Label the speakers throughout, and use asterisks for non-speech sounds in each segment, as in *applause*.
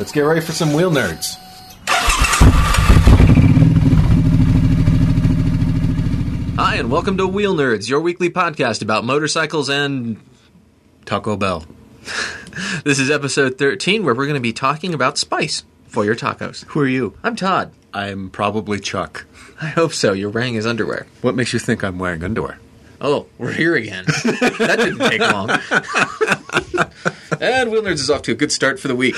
Speaker 1: Let's get ready for some wheel nerds.
Speaker 2: Hi, and welcome to Wheel Nerds, your weekly podcast about motorcycles and
Speaker 1: Taco Bell. *laughs*
Speaker 2: this is episode 13 where we're going to be talking about spice for your tacos.
Speaker 1: Who are you?
Speaker 2: I'm Todd.
Speaker 1: I'm probably Chuck.
Speaker 2: I hope so. You're wearing his underwear.
Speaker 1: What makes you think I'm wearing underwear?
Speaker 2: Oh, we're here again. that didn't take long. and Wheel Nerds is off to a good start for the week.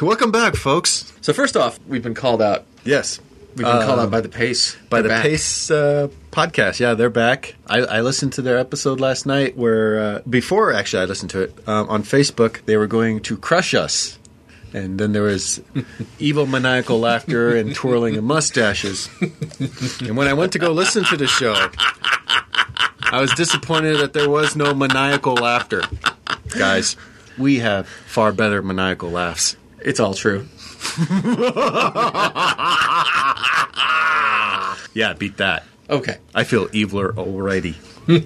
Speaker 1: Welcome back, folks.
Speaker 2: So first off, we've been called out.
Speaker 1: Yes,
Speaker 2: We've been called
Speaker 1: Um,
Speaker 2: out by the Pace.
Speaker 1: by
Speaker 2: They're
Speaker 1: the
Speaker 2: back.
Speaker 1: Pace uh, podcast. Yeah, they're back. I, I listened to their episode last night where, uh, before actually I listened to it, um, on Facebook, they were going to crush us. And then there was *laughs* evil maniacal laughter and twirling of mustaches. And when I went to go listen to the show, I was disappointed that there was no maniacal laughter. Guys, we have far better maniacal laughs.
Speaker 2: It's all true. *laughs*
Speaker 1: Yeah, beat that.
Speaker 2: Okay.
Speaker 1: I feel eviler already. *laughs* you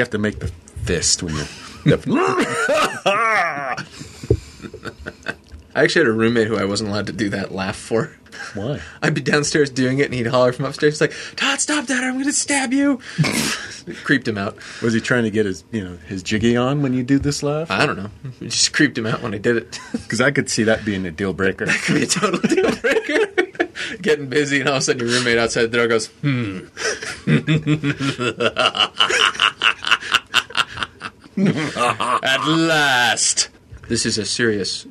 Speaker 1: have to make the fist when you're. *laughs*
Speaker 2: I actually had a roommate who I wasn't allowed to do that laugh for.
Speaker 1: Why? *laughs*
Speaker 2: I'd be downstairs doing it, and he'd holler from upstairs, He's like, "Todd, stop that! or I'm going to stab you!" It *laughs* creeped him out.
Speaker 1: Was he trying to get his, you know, his jiggy on when you do this laugh?
Speaker 2: I don't know. It just creeped him out when I did it. *laughs*
Speaker 1: Because I could see that being a deal breaker.
Speaker 2: that Could be a total deal breaker. Getting busy, and all of a sudden your roommate outside the door goes, "Hmm." At last, this is a serious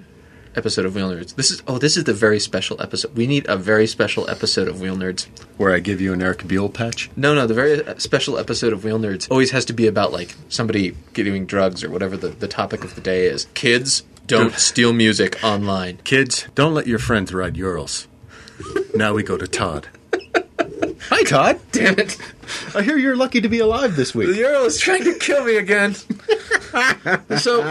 Speaker 2: episode of Wheel Nerds. This is oh, this is the very special episode. We need a very special episode of Wheel Nerds.
Speaker 1: Where I give you an Eric Buell patch.
Speaker 2: No, no, the very uh, special episode of Wheel Nerds always has to be about like somebody doing drugs or whatever the, the topic of the day is. Kids don't steal music online.
Speaker 1: Kids, don't let your friends ride Urals. now we go to Todd.
Speaker 2: Hi, Todd. Damn it.
Speaker 1: I hear you're lucky to be alive this week.
Speaker 2: The. Ural is trying to kill me again. *laughs* so,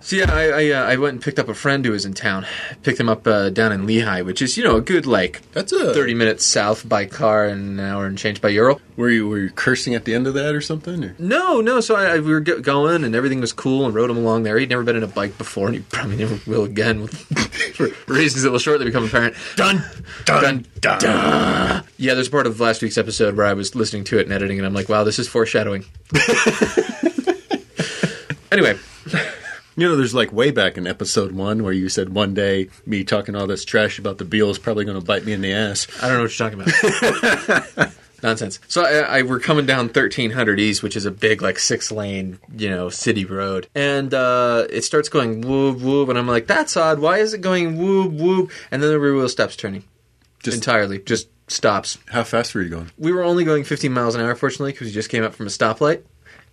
Speaker 2: so yeah, I I, uh, I went and picked up a friend who was in town. Picked him up uh, down in Lehi, which is you know a good like
Speaker 1: That's a
Speaker 2: thirty minutes south by car and an hour and change by Ural.
Speaker 1: Were you were you cursing at the end of that or something? Or?
Speaker 2: No, no. So I, I we were go- going and everything was cool and rode him along there. He'd never been in a bike before, and he probably never will again, *laughs* for reasons that will shortly become apparent.
Speaker 1: Dun
Speaker 2: Dun, dun. Yeah, there's part of last week's episode where I was listening to it and editing, and I'm like, wow, this is foreshadowing. *laughs* anyway,
Speaker 1: You know, there's like way back in episode one where you said one day me talking all this trash about the Beal is probably going to bite me in the ass.
Speaker 2: I don't know what you're talking about. *laughs* Nonsense. So I, I we're coming down 1300 East, which is a big like six lane you know city road, and uh, it starts going whoop whoop, and I'm like, that's odd. Why is it going whoop whoop? And then the rear wheel stops turning
Speaker 1: Just-
Speaker 2: entirely, just stops.
Speaker 1: How fast were you going?
Speaker 2: We were only going 15 miles an hour, fortunately, because we just came up from a stoplight.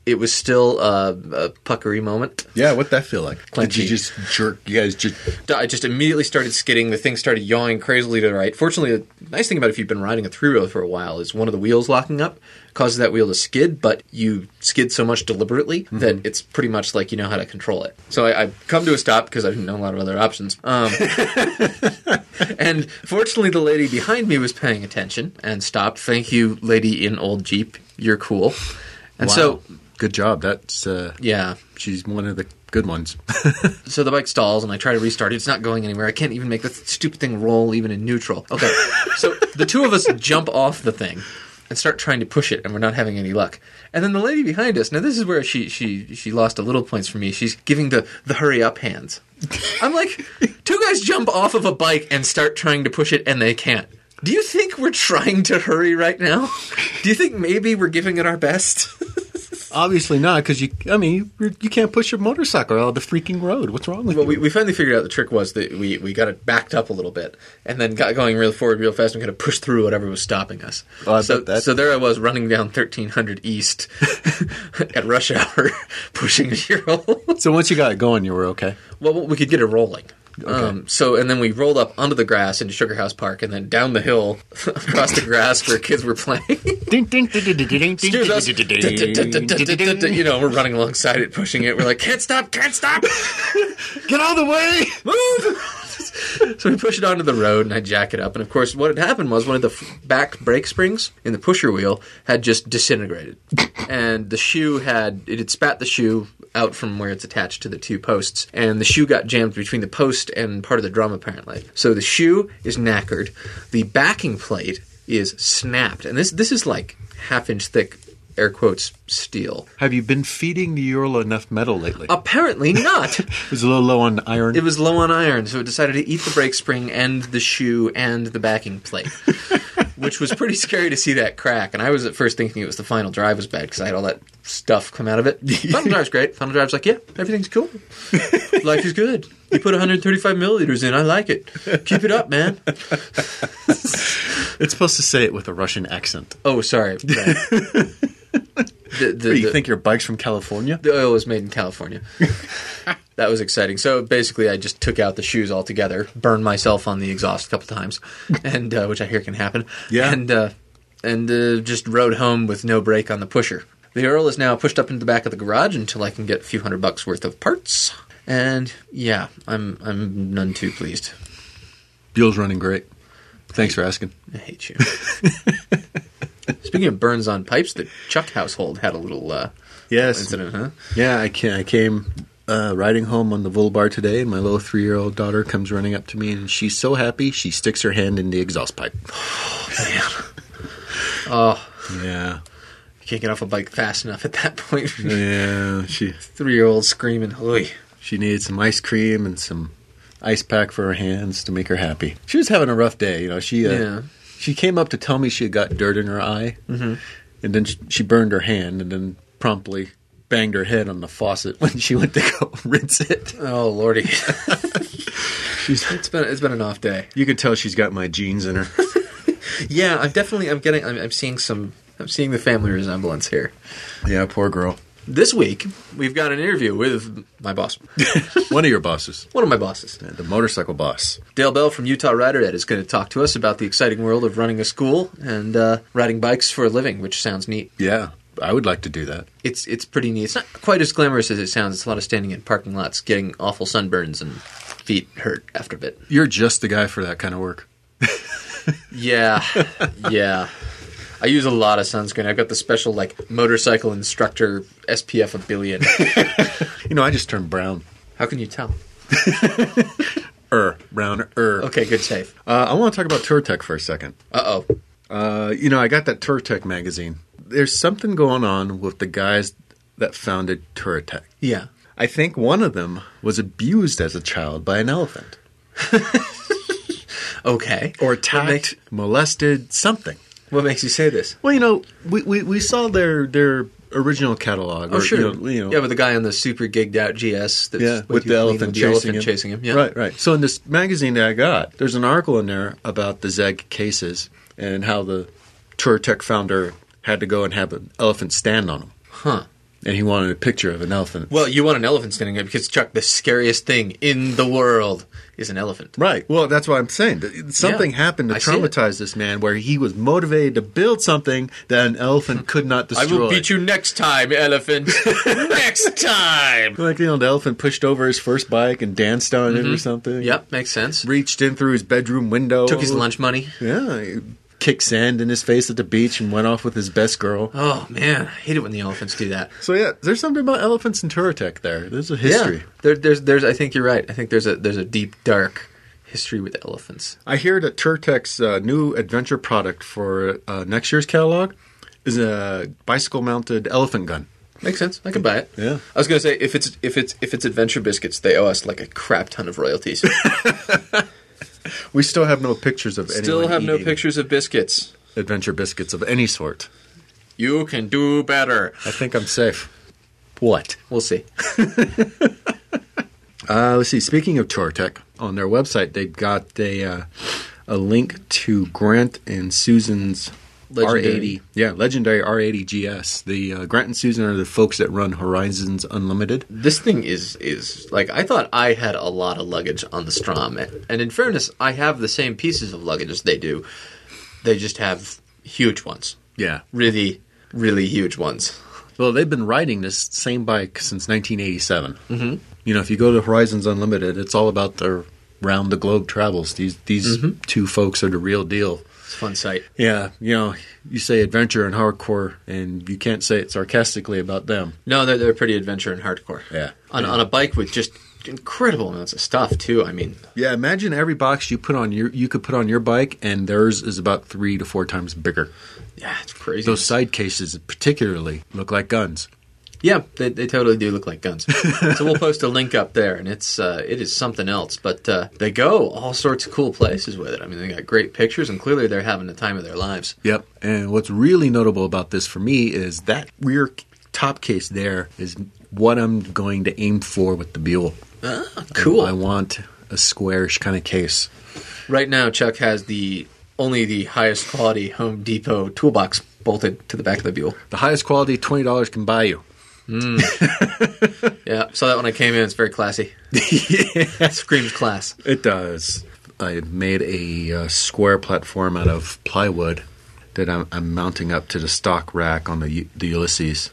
Speaker 2: It was still uh, a puckery moment.
Speaker 1: Yeah, what'd that feel like? Did you just jerk? You guys just
Speaker 2: I just immediately started skidding. The thing started yawing crazily to the right. Fortunately, the nice thing about if you've been riding a three wheel for a while is one of the wheels locking up causes that wheel to skid, but you skid so much deliberately that it's pretty much like you know how to control it. So I, I come to a stop because I didn't know a lot of other options. Um, *laughs* and fortunately, the lady behind me was paying attention and stopped. Thank you, lady in old Jeep. You're cool. And so,
Speaker 1: good job. That's uh,
Speaker 2: yeah,
Speaker 1: she's one of the good ones. *laughs*
Speaker 2: So the bike stalls, and I try to restart it. It's not going anywhere. I can't even make the stupid thing roll even in neutral. Okay, *laughs* so the two of us jump off the thing and start trying to push it, and we're not having any luck. And then the lady behind us. Now this is where she she she lost a little points for me. She's giving the the hurry up hands. *laughs* I'm like, two guys jump off of a bike and start trying to push it, and they can't. Do you think we're trying to hurry right now? Do you think maybe we're giving it our best? *laughs*
Speaker 1: Obviously not, because you. I mean, you, you can't push your motorcycle out of the freaking road. What's wrong with
Speaker 2: Well,
Speaker 1: you?
Speaker 2: we, we finally figured out the trick was that we, we got it backed up a little bit and then got going real forward real fast and kind of pushed through whatever was stopping us.
Speaker 1: Oh, I
Speaker 2: so, so there I was running down 1300 East *laughs* at rush hour, *laughs* pushing zero. *laughs*
Speaker 1: so once you got it going, you were okay.
Speaker 2: well, we could get it rolling. Um, so and then we rolled up onto the grass into Sugar House Park and then down the hill *laughs* across the grass where kids were playing. You know, we're running alongside it, pushing it. We're like, can't stop, can't stop.
Speaker 1: Get out of the way!
Speaker 2: move. So we push it onto the road, and I jack it up. And of course, what had happened was one of the f- back brake springs in the pusher wheel had just disintegrated, and the shoe had it had spat the shoe out from where it's attached to the two posts, and the shoe got jammed between the post and part of the drum apparently. So the shoe is knackered. The backing plate is snapped, and this this is like half inch thick. Air quotes steel.
Speaker 1: Have you been feeding the Ural enough metal lately?
Speaker 2: Apparently not. *laughs*
Speaker 1: It was a little low on iron.
Speaker 2: It was low on iron, so it decided to eat the brake spring and the shoe and the backing plate, *laughs* which was pretty scary to see that crack. And I was at first thinking it was the final drive was bad because I had all that stuff come out of it. *laughs* final drive's great. Final drive's like, yeah, everything's cool. Life is good. You put 135 milliliters in. I like it. Keep it up, man.
Speaker 1: it's supposed to say it with a Russian accent.
Speaker 2: Oh, sorry. The, the,
Speaker 1: you
Speaker 2: the-
Speaker 1: think your bike's from California?
Speaker 2: The oil was made in California. *laughs* that was exciting. So basically, I just took out the shoes altogether, burned myself on the exhaust a couple times, *laughs* and uh, which I hear can happen.
Speaker 1: Yeah.
Speaker 2: and uh, and uh, just rode home with no brake on the pusher. The Ural is now pushed up into the back of the garage until I can get a few hundred bucks worth of parts. And yeah, I'm I'm none too pleased.
Speaker 1: Buell's running great. Thanks for asking.
Speaker 2: I hate you. *laughs* Speaking of burns on pipes, the Chuck household had a little uh,
Speaker 1: Yes.
Speaker 2: incident, huh?
Speaker 1: Yeah, I, can, I came uh, riding home on the Volbar today, and my little three year old daughter comes running up to me, and she's so happy she sticks her hand in the exhaust pipe. *sighs*
Speaker 2: Oh,
Speaker 1: Yeah.
Speaker 2: you can't get off a bike fast enough at that point. *laughs*
Speaker 1: Yeah. She
Speaker 2: Three year old screaming, Oy.
Speaker 1: she needed some ice cream and some ice pack for her hands to make her happy. She was having a rough day, you know. She uh,
Speaker 2: Yeah.
Speaker 1: She came up to tell me she had got dirt in her eye, mm-hmm. and then she, she burned her hand, and then promptly banged her head on the faucet *laughs* when she went to go *laughs* rinse it.
Speaker 2: Oh lordy. *laughs* it's been it's been an off day.
Speaker 1: You can tell she's got my genes in her.
Speaker 2: Yeah, I'm definitely I'm getting I'm, I'm seeing some I'm seeing the family resemblance here.
Speaker 1: yeah, poor girl.
Speaker 2: This week we've got an interview with my boss, *laughs*
Speaker 1: One of your bosses,
Speaker 2: one of my bosses,
Speaker 1: the motorcycle boss.
Speaker 2: Dale Bell from Utah Rider Ed is going to talk to us about the exciting world of running a school and uh, riding bikes for a living, which sounds neat.
Speaker 1: Yeah, I would like to do that.
Speaker 2: It's it's pretty neat. It's not quite as glamorous as it sounds. It's a lot of standing in parking lots, getting awful sunburns, and feet hurt after a bit.
Speaker 1: You're just the guy for that kind of work. *laughs*
Speaker 2: Yeah, yeah. I use a lot of sunscreen. I've got the special like motorcycle instructor SPF a billion. *laughs*
Speaker 1: You know, I just turned brown.
Speaker 2: How can you tell? *laughs*
Speaker 1: Er, brown, er.
Speaker 2: Okay, good save.
Speaker 1: Uh, I want to talk about Touratech for a second.
Speaker 2: Uh oh.
Speaker 1: Uh, you know, I got that Touratech magazine. There's something going on with the guys that founded Touratech.
Speaker 2: Yeah.
Speaker 1: I think one of them was abused as a child by an elephant, *laughs*
Speaker 2: Okay.
Speaker 1: or attacked, molested, something.
Speaker 2: What makes you say this?
Speaker 1: Well, you know, we, we, we saw their their original catalog.
Speaker 2: Oh
Speaker 1: or,
Speaker 2: sure.
Speaker 1: You know, you know,
Speaker 2: yeah, with the guy on the super gigged out GS. That's
Speaker 1: Yeah, with the elephant,
Speaker 2: the
Speaker 1: chasing,
Speaker 2: elephant
Speaker 1: him.
Speaker 2: chasing him. Yeah.
Speaker 1: Right, right. So in this magazine that I got, there's an article in there about the Zega cases and how the Touratech founder had to go and have an elephant stand on him.
Speaker 2: Huh.
Speaker 1: And he wanted a picture of an elephant.
Speaker 2: Well, you want an elephant standing up because Chuck, the scariest thing in the world is an elephant.
Speaker 1: Right. Well, that's what I'm saying. Something
Speaker 2: Yeah,
Speaker 1: happened to
Speaker 2: I
Speaker 1: traumatize this man where he was motivated to build something that an elephant could not destroy. *laughs*
Speaker 2: I will beat you next time, elephant. *laughs* next time.
Speaker 1: Like, you know, the elephant pushed over his first bike and danced on it or something.
Speaker 2: Mm-hmm. Yep, makes sense.
Speaker 1: Reached in through his bedroom window.
Speaker 2: Took his lunch money.
Speaker 1: Yeah. Kicked sand in his face at the beach and went off with his best girl.
Speaker 2: Oh man, I hate it when the elephants do that.
Speaker 1: So, yeah, there's something about elephants and Touratech there. There's a history.
Speaker 2: Yeah, there, there's, there's. I think you're right. I think there's a, there's a deep, dark history with elephants.
Speaker 1: I hear that Touratech's uh, new adventure product for uh, next year's catalog is a bicycle mounted elephant gun.
Speaker 2: Makes sense. I could buy it.
Speaker 1: Yeah.
Speaker 2: I was gonna say if it's if it's if it's adventure biscuits, they owe us like a crap ton of royalties. *laughs* *laughs*
Speaker 1: We still have no pictures of
Speaker 2: Still have no
Speaker 1: eating
Speaker 2: pictures of biscuits.
Speaker 1: adventure biscuits of any sort.
Speaker 2: You can do better.
Speaker 1: I think I'm safe. What?
Speaker 2: We'll see. *laughs*
Speaker 1: Uh, let's see. Speaking of Touratech, on their website they've got a uh, a link to Grant and Susan's
Speaker 2: Legendary.
Speaker 1: R80. Yeah, legendary R80 GS. The uh, Grant and Susan are the folks that run Horizons Unlimited.
Speaker 2: This thing is is like I thought I had a lot of luggage on the Strom, and in fairness, I have the same pieces of luggage as they do. They just have huge ones,
Speaker 1: Yeah.
Speaker 2: really, really huge ones.
Speaker 1: Well, they've been riding this same bike since 1987. Mm-hmm. You know, if you go to Horizons Unlimited, it's all about their round the globe travels. These these two folks are the real deal.
Speaker 2: It's a fun sight.
Speaker 1: Yeah, you know, you say adventure and hardcore, and you can't say it sarcastically about them.
Speaker 2: No, they're, they're pretty adventure and hardcore.
Speaker 1: Yeah.
Speaker 2: On, on a bike with just incredible amounts of stuff, too. I mean,
Speaker 1: Yeah, imagine every box you put on your you could put on your bike, and theirs is about three to four times bigger.
Speaker 2: yeah, it's crazy.
Speaker 1: Those side cases, particularly, look like guns.
Speaker 2: Yeah, they, they totally do look like guns. *laughs* so we'll post a link up there, and it's uh, it is something else. But uh, they go all sorts of cool places with it. I mean, they got great pictures, and clearly they're having the time of their lives.
Speaker 1: Yep. And what's really notable about this for me is that rear top case there is what I'm going to aim for with the Buell.
Speaker 2: Ah, cool.
Speaker 1: I want a squarish kind of case.
Speaker 2: Right now, Chuck has the only the highest quality Home Depot toolbox bolted to the back of the Buell.
Speaker 1: The highest quality twenty dollars can buy you. *laughs*
Speaker 2: Yeah, saw that when I came in. It's very classy. *laughs* Screams class.
Speaker 1: It does. I made a uh, square platform out of plywood that I'm, I'm mounting up to the stock rack on the the Ulysses.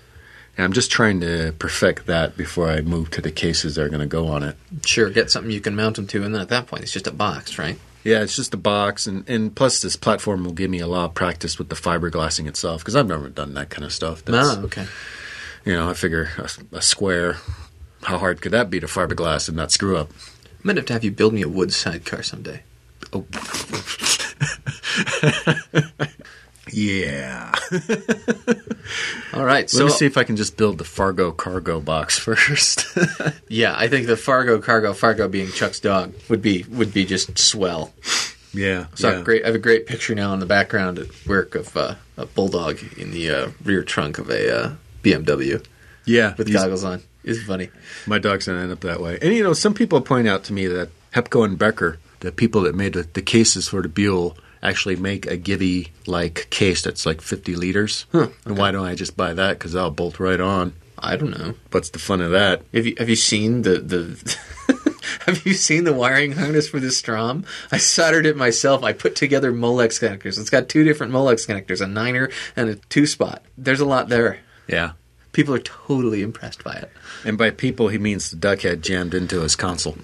Speaker 1: And I'm just trying to perfect that before I move to the cases that are going to go on it.
Speaker 2: Sure, get something you can mount them to, and then at that point, it's just a box, right?
Speaker 1: Yeah, it's just a box, and, and plus this platform will give me a lot of practice with the fiberglassing itself because I've never done that kind of stuff. That's,
Speaker 2: Ah, okay.
Speaker 1: You know, I figure a, a square. How hard could that be to fiberglass and not screw up?
Speaker 2: I might have to have you build me a wood sidecar someday.
Speaker 1: Oh. *laughs* yeah.
Speaker 2: All right,
Speaker 1: Let
Speaker 2: so
Speaker 1: me see if I can just build the Fargo cargo box *laughs* first. *laughs*
Speaker 2: yeah, I think the Fargo cargo, Fargo being Chuck's dog, would be would be just swell.
Speaker 1: yeah.
Speaker 2: So
Speaker 1: yeah.
Speaker 2: great. I have a great picture now in the background at work of uh, a bulldog in the uh, rear trunk of a uh, BMW
Speaker 1: Yeah.
Speaker 2: with goggles on. It's funny.
Speaker 1: My dog's gonna end up that way. And you know, some people point out to me that Hepco and Becker, the people that made the, the cases for the Buell, actually make a Givi like case that's like 50 liters.
Speaker 2: Huh,
Speaker 1: And why don't I just buy that? Because I'll bolt right on.
Speaker 2: I don't know.
Speaker 1: What's the fun of that?
Speaker 2: Have you have you seen the the *laughs* Have you seen the wiring harness for this Strom? I soldered it myself. I put together Molex connectors. It's got two different Molex connectors, a niner and a two spot. There's a lot there.
Speaker 1: Yeah.
Speaker 2: People are totally impressed by it.
Speaker 1: And by people, he means the duck head jammed into his console.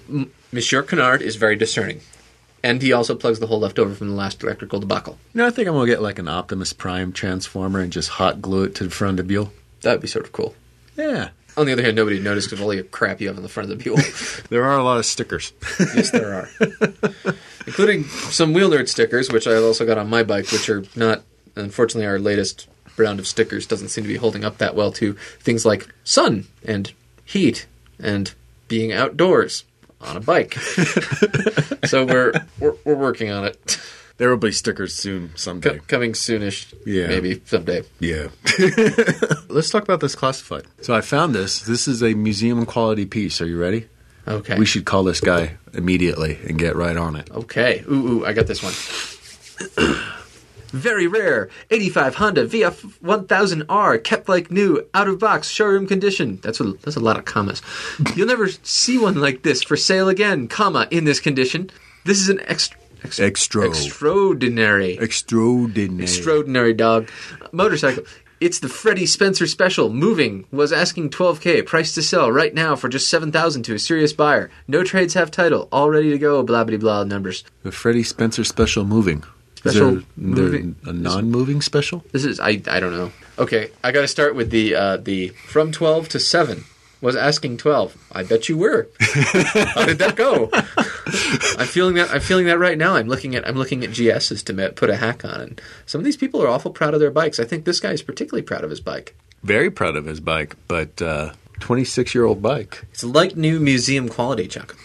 Speaker 2: Monsieur Canard is very discerning. And he also plugs the hole left over from the last electrical debacle.
Speaker 1: You know, I think I'm gonna get like an Optimus Prime transformer and just hot glue it to the front of the Buell.
Speaker 2: That would be sort of cool.
Speaker 1: Yeah.
Speaker 2: On the other hand, nobody noticed because of all the crap you have on the front of the Buell. *laughs*
Speaker 1: There are a lot of stickers. *laughs*
Speaker 2: yes, there are. Including some Wheel Nerd stickers, which I also got on my bike, which are not, unfortunately, our latest round of stickers doesn't seem to be holding up that well to things like sun and heat and being outdoors on a bike. *laughs* so we're, we're we're working on it.
Speaker 1: there will be stickers soon someday.
Speaker 2: Co- coming soonish.
Speaker 1: Yeah.
Speaker 2: Maybe someday.
Speaker 1: Yeah. *laughs* Let's talk about this classified. So I found this. This is a museum quality piece. Are you ready?
Speaker 2: Okay.
Speaker 1: We should call this guy immediately and get right on it.
Speaker 2: Okay. Ooh, ooh, I got this one. Very rare. 85 Honda VF 1000R, kept like new, out of box, showroom condition. That's a, that's a lot of commas. You'll never see one like this for sale again, comma, in this condition. This is an extra. Ex-
Speaker 1: Extra.
Speaker 2: Extraordinary.
Speaker 1: Extraordinary.
Speaker 2: Extraordinary dog. Motorcycle. It's the Freddie Spencer special. Moving was asking 12k. Price to sell right now for just 7,000 to a serious buyer. No trades have title. All ready to go. Blah blah blah numbers.
Speaker 1: the Freddie Spencer special moving.
Speaker 2: Special
Speaker 1: is there, there a non-moving special?
Speaker 2: This is I I don't know. Okay, I got to start with the uh, the from 12 to 7 was asking 12. I bet you were. *laughs* How did that go? I'm feeling that I'm feeling that right now. I'm looking at I'm looking at GSs to put a hack on and some of these people are awful proud of their bikes. I think this guy is particularly proud of his bike.
Speaker 1: Very proud of his bike, but uh, 26-year-old bike.
Speaker 2: It's like new museum quality, Chuck.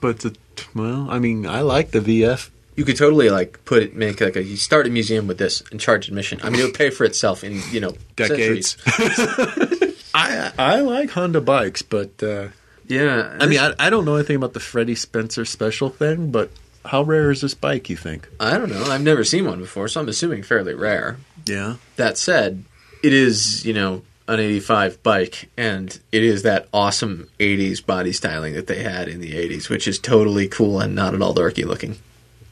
Speaker 1: But the well, I mean, I like the VF.
Speaker 2: You could totally like put it make like a you start a museum with this and charge admission. I mean it would pay for itself in, you know,
Speaker 1: Decades. *laughs* I I like Honda bikes, but uh,
Speaker 2: Yeah.
Speaker 1: I mean, I, I don't know anything about the Freddie Spencer special thing, but how rare is this bike? You think?
Speaker 2: I don't know. I've never seen one before, so I'm assuming fairly rare.
Speaker 1: Yeah.
Speaker 2: That said, it is, you know, an 85 bike, and it is that awesome 80s body styling that they had in the 80s, which is totally cool and not at all dorky looking.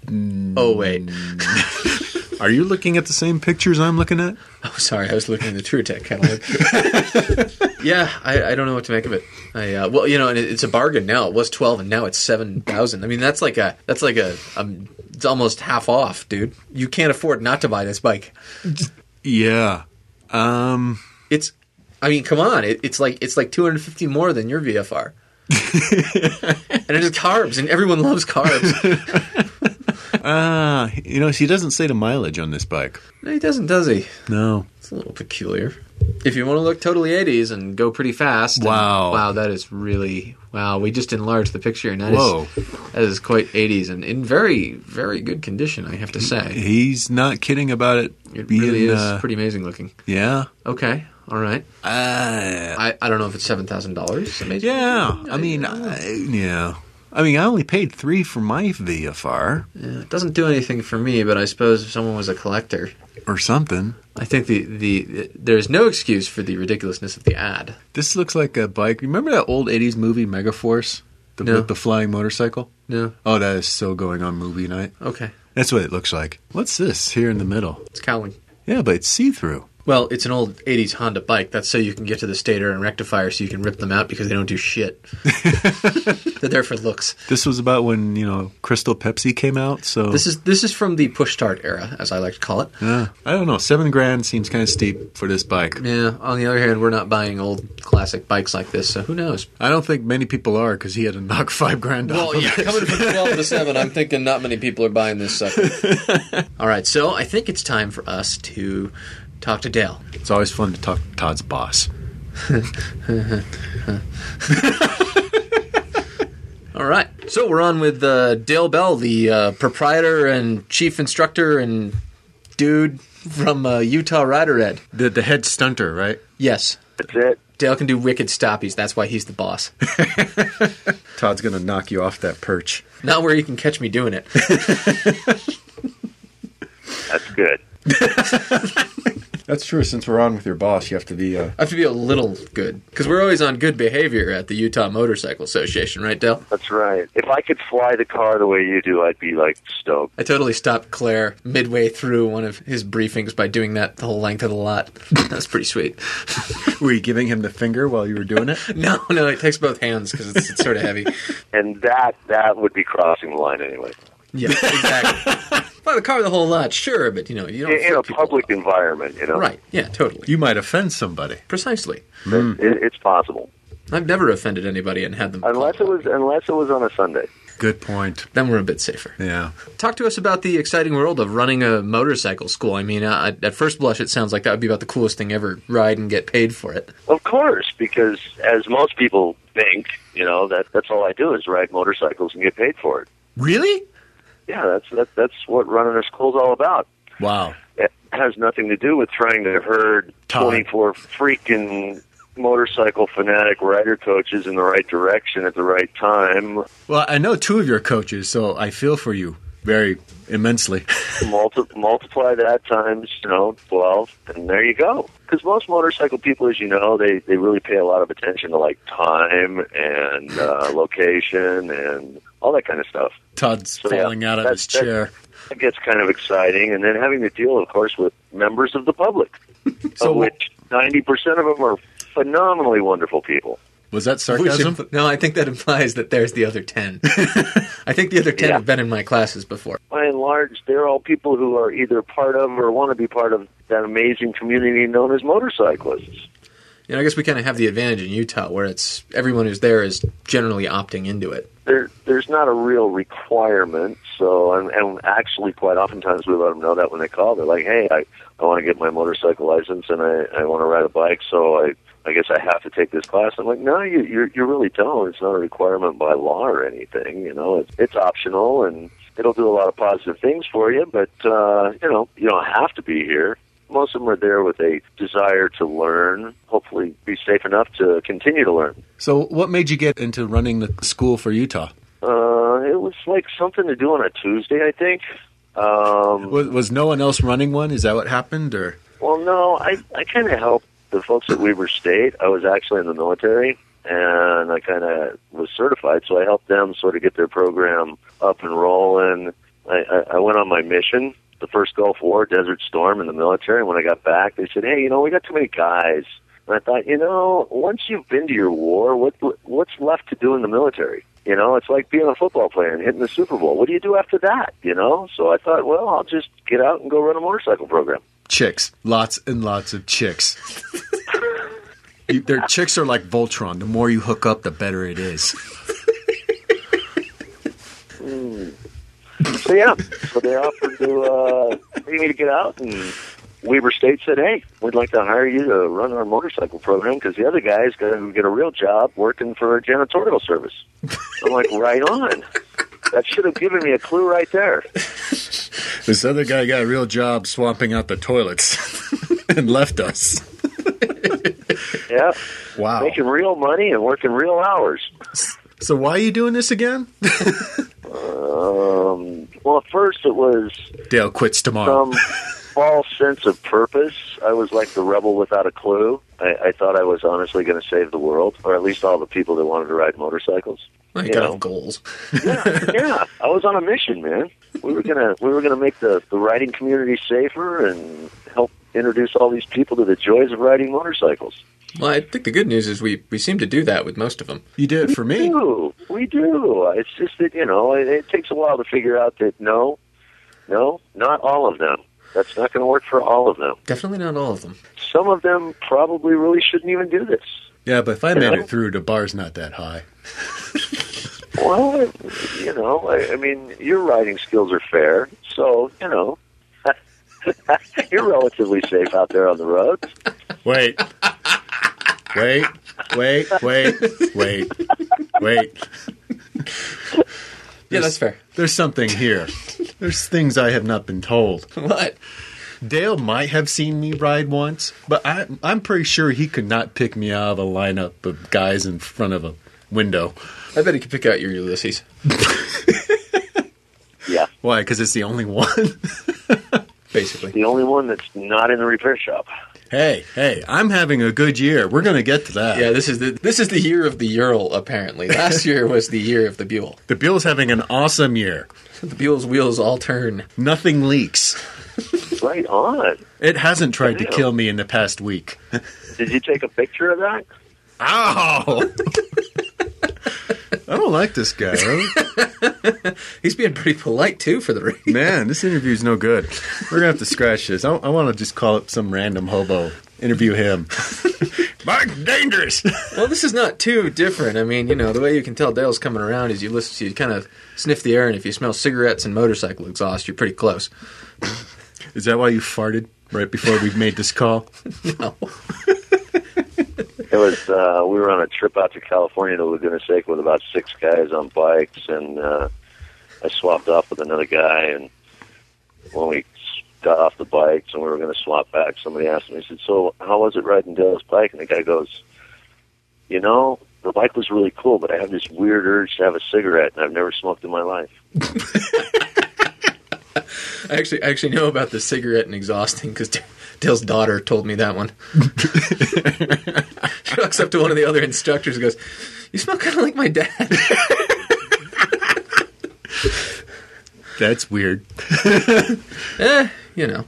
Speaker 2: Oh, wait. *laughs*
Speaker 1: Are you looking at the same pictures I'm looking at?
Speaker 2: Oh, sorry, I was looking at the Touratech catalog. *laughs* yeah, I, I don't know what to make of it. I uh, well, you know, and it, it's a bargain now. It was twelve, and now it's seven thousand. I mean, that's like a that's like a um, it's almost half off, dude. You can't afford not to buy this bike.
Speaker 1: Yeah. Um.
Speaker 2: It's, I mean, come on, it, it's like it's like two hundred fifty more than your VFR. *laughs* and it has carbs, and everyone loves carbs.
Speaker 1: Ah, you know, he doesn't say the mileage on this bike.
Speaker 2: No, he doesn't, does he?
Speaker 1: No.
Speaker 2: It's a little peculiar. If you want to look totally 80s and go pretty fast, and-
Speaker 1: Wow.
Speaker 2: wow, that is really wow. We just enlarged the picture, and that is
Speaker 1: Whoa.
Speaker 2: that is quite 80s and in very very good condition, I have to say.
Speaker 1: He's not kidding about it.
Speaker 2: It
Speaker 1: being,
Speaker 2: really is
Speaker 1: uh,
Speaker 2: pretty amazing looking.
Speaker 1: Yeah.
Speaker 2: Okay, all right.
Speaker 1: Uh,
Speaker 2: I, I don't know if it's seven thousand dollars.
Speaker 1: yeah. I mean, I, yeah. I mean, I only paid three for my VFR Yeah,
Speaker 2: it doesn't do anything for me, but I suppose if someone was a collector,
Speaker 1: or something.
Speaker 2: I think the, the there's no excuse for the ridiculousness of the ad.
Speaker 1: This looks like a bike. Remember that old '80s movie Megaforce, the,
Speaker 2: No.
Speaker 1: with the flying motorcycle?
Speaker 2: No,
Speaker 1: Oh, that is so going on movie night.
Speaker 2: okay,
Speaker 1: That's what it looks like. What's this here in the middle?
Speaker 2: it's cowling.
Speaker 1: Yeah, but it's see-through.
Speaker 2: Well, it's an old 80s Honda bike. That's so you can get to the stator and rectifier so you can rip them out because they don't do shit. *laughs* They're there for looks.
Speaker 1: This was about when you know Crystal Pepsi came out. So
Speaker 2: This is this is from the push start era, as I like to call it.
Speaker 1: yeah, I don't know. Seven grand seems kind of steep for this bike.
Speaker 2: Yeah, on the other hand, we're not buying old classic bikes like this, so who knows?
Speaker 1: I don't think many people are because he had to knock *laughs* five grand off. of it.
Speaker 2: coming from 12 to 7, I'm thinking not many people are buying this sucker. *laughs* All right, so I think it's time for us to talk to Dale.
Speaker 1: It's always fun to talk to Todd's boss. *laughs*
Speaker 2: All right. So we're on with uh, Dale Bell, the uh, proprietor and chief instructor and dude from uh, Utah Rider Ed.
Speaker 1: The the head stunter, right?
Speaker 2: Yes.
Speaker 3: That's it.
Speaker 2: Dale can do wicked stoppies. That's why he's the boss. *laughs*
Speaker 1: Todd's gonna knock you off that perch.
Speaker 2: Not where you can catch me doing it. *laughs*
Speaker 3: That's good.
Speaker 1: That's true. Since we're on with your boss, you have to be. Uh,
Speaker 2: I have to be a little good because we're always on good behavior at the Utah Motorcycle Association, right, Dale?
Speaker 3: That's right. If I could fly the car the way you do, I'd be like stoked.
Speaker 2: I totally stopped Claire midway through one of his briefings by doing that the whole length of the lot. *laughs* That's pretty sweet. *laughs*
Speaker 1: were you giving him the finger while you were doing it? *laughs*
Speaker 2: No, no, it takes both hands because it's, it's sort of heavy.
Speaker 3: And that that would be crossing the line anyway.
Speaker 2: Yeah, exactly. *laughs* Buy the car the whole lot, sure, but you know you don't
Speaker 3: In, in a public
Speaker 2: off.
Speaker 3: environment, you know.
Speaker 2: Right? Yeah, totally.
Speaker 1: You might offend somebody.
Speaker 2: Precisely.
Speaker 3: It, it's possible.
Speaker 2: I've never offended anybody and had them.
Speaker 3: Unless it was unless it was on a Sunday.
Speaker 1: Good point.
Speaker 2: Then we're a bit safer.
Speaker 1: Yeah.
Speaker 2: Talk to us about the exciting world of running a motorcycle school. I mean, uh, at first blush, it sounds like that would be about the coolest thing ever. Ride and get paid for it.
Speaker 3: Of course, because as most people think, you know, that that's all I do is ride motorcycles and get paid for it.
Speaker 2: Really?
Speaker 3: Yeah, that's that, that's what running a school's all about.
Speaker 1: Wow.
Speaker 3: It has nothing to do with trying to herd
Speaker 1: Todd.
Speaker 3: 24 freaking motorcycle fanatic rider coaches in the right direction at the right time.
Speaker 1: Well, I know two of your coaches, so I feel for you very immensely. *laughs*
Speaker 3: Multi- multiply that times, you know, 12, and there you go. Because most motorcycle people, as you know, they, they really pay a lot of attention to like time and uh, *laughs* location and all that kind of stuff.
Speaker 1: Todd's
Speaker 3: So, yeah,
Speaker 1: falling out of his chair.
Speaker 3: It gets kind of exciting, and then having to deal, of course, with members of the public, *laughs*
Speaker 1: So
Speaker 3: of which 90% of them are phenomenally wonderful people.
Speaker 1: Was that sarcasm?
Speaker 2: Which, no, I think that implies that there's the other 10. *laughs* I think the other 10
Speaker 3: Yeah.
Speaker 2: have been in my classes before.
Speaker 3: By and large, they're all people who are either part of or want to be part of that amazing community known as motorcyclists.
Speaker 2: You know, I guess we kind of have the advantage in Utah where it's everyone who's there is generally opting into it.
Speaker 3: There, there's not a real requirement, so and, and actually, quite oftentimes we let them know that when they call, they're like, "Hey, I, I want to get my motorcycle license and I, I want to ride a bike, so I, I guess I have to take this class." I'm like, "No, you, you, you really don't. It's not a requirement by law or anything. You know, it's, it's optional and it'll do a lot of positive things for you, but uh, you know, you don't have to be here." Most of them are there with a desire to learn, hopefully be safe enough to continue to learn.
Speaker 1: So, what made you get into running the school for Utah?
Speaker 3: Uh, it was like something to do on a Tuesday, I think. Um,
Speaker 1: Was, was no one else running one? Is that what happened, or
Speaker 3: well, no, I I kind of helped the folks at Weber State. I was actually in the military, and I kind of was certified, so I helped them sort of get their program up and rolling. I, I, I went on my mission, the first Gulf War, Desert Storm in the military. And when I got back, they said, "Hey, you know, we got too many guys." And I thought, you know, once you've been to your war, what what's left to do in the military? You know, it's like being a football player and hitting the Super Bowl. What do you do after that? You know, so I thought, well, I'll just get out and go run a motorcycle program.
Speaker 1: Chicks, lots and lots of chicks. *laughs* you, their chicks are like Voltron. The more you hook up, the better it is.
Speaker 3: So yeah, so they offered to uh, pay me to get out, and Weber State said, "Hey, we'd like to hire you to run our motorcycle program because the other guy's going to get a real job working for a janitorial service." I'm like, "Right on." That should have given me a clue right there.
Speaker 1: This other guy got a real job swamping out the toilets *laughs* and left us. *laughs*
Speaker 3: Yeah,
Speaker 1: Wow.
Speaker 3: making real money and working real hours.
Speaker 1: So why are you doing this again?
Speaker 3: Um, well, at first it was
Speaker 1: Dale quits tomorrow.
Speaker 3: some false sense of purpose. I was like the rebel without a clue. I, I thought I was honestly going to save the world, or at least all the people that wanted to ride motorcycles.
Speaker 2: You gotta
Speaker 3: know.
Speaker 2: goals.
Speaker 3: yeah, I was on a mission, man. We were gonna we were gonna make the the riding community safer and help introduce all these people to the joys of riding motorcycles.
Speaker 2: Well, I think the good news is we, we seem to do that with most of them.
Speaker 1: you do it for me?
Speaker 3: We
Speaker 1: me.
Speaker 3: do, we do. It's just that you know it, it takes a while to figure out that no, no, not all of them. That's not going to work for all of them.
Speaker 2: Definitely not all of them.
Speaker 3: Some of them probably really shouldn't even do this.
Speaker 1: Yeah, but if I made it through, the bar's not that high.
Speaker 3: Well, you know, I, I mean, your riding skills are fair, so you know, *laughs* you're relatively safe out there on the roads.
Speaker 1: Wait. Wait. Wait. Wait. Wait. Wait.
Speaker 2: Yeah, that's fair.
Speaker 1: There's something here. There's things I have not been told.
Speaker 2: What?
Speaker 1: Dale might have seen me ride once, but I, I'm pretty sure he could not pick me out of a lineup of guys in front of a window.
Speaker 2: I bet he could pick out your Ulysses. *laughs*
Speaker 3: Yeah,
Speaker 1: Why? Because it's the only one. *laughs*
Speaker 2: Basically.
Speaker 3: the only one that's not in the repair shop.
Speaker 1: hey, hey, I'm having a good year. We're going to get to that.
Speaker 2: Yeah, this is the this is the year of the Ural. Apparently, last *laughs* year was the year of the Buell.
Speaker 1: The Buell's having an awesome year. *laughs*
Speaker 2: The Buell's wheels all turn.
Speaker 1: Nothing leaks. *laughs*
Speaker 3: Right on.
Speaker 1: It hasn't tried to kill me in the past week.
Speaker 3: Did you take a picture of that?
Speaker 1: Ow! I don't like this guy. *laughs*
Speaker 2: He's being pretty polite too for the race.
Speaker 1: Man, this interview's no good. We're gonna have to scratch this. I, I want to just call up some random hobo. Interview him. *laughs* Mike, dangerous.
Speaker 2: Well, this is not too different. I mean, you know, the way you can tell Dale's coming around is you listen, to you kind of sniff the air, and if you smell cigarettes and motorcycle exhaust, you're pretty close.
Speaker 1: Is that why you farted right before we made this call? *laughs*
Speaker 2: No.
Speaker 3: It was. Uh, we were on a trip out to California to Laguna Seca with about six guys on bikes, and uh, I swapped off with another guy. And when we got off the bikes and we were going to swap back, somebody asked me, he said, "So how was it riding Dale's bike?" And the guy goes, "You know, the bike was really cool, but I have this weird urge to have a cigarette, and I've never smoked in my life." *laughs*
Speaker 2: I actually I actually know about the cigarette and exhausting because Dale's daughter told me that one. *laughs* she walks up to one of the other instructors and goes, "You smell kind of like my dad."
Speaker 1: That's weird. *laughs*
Speaker 2: eh, you know.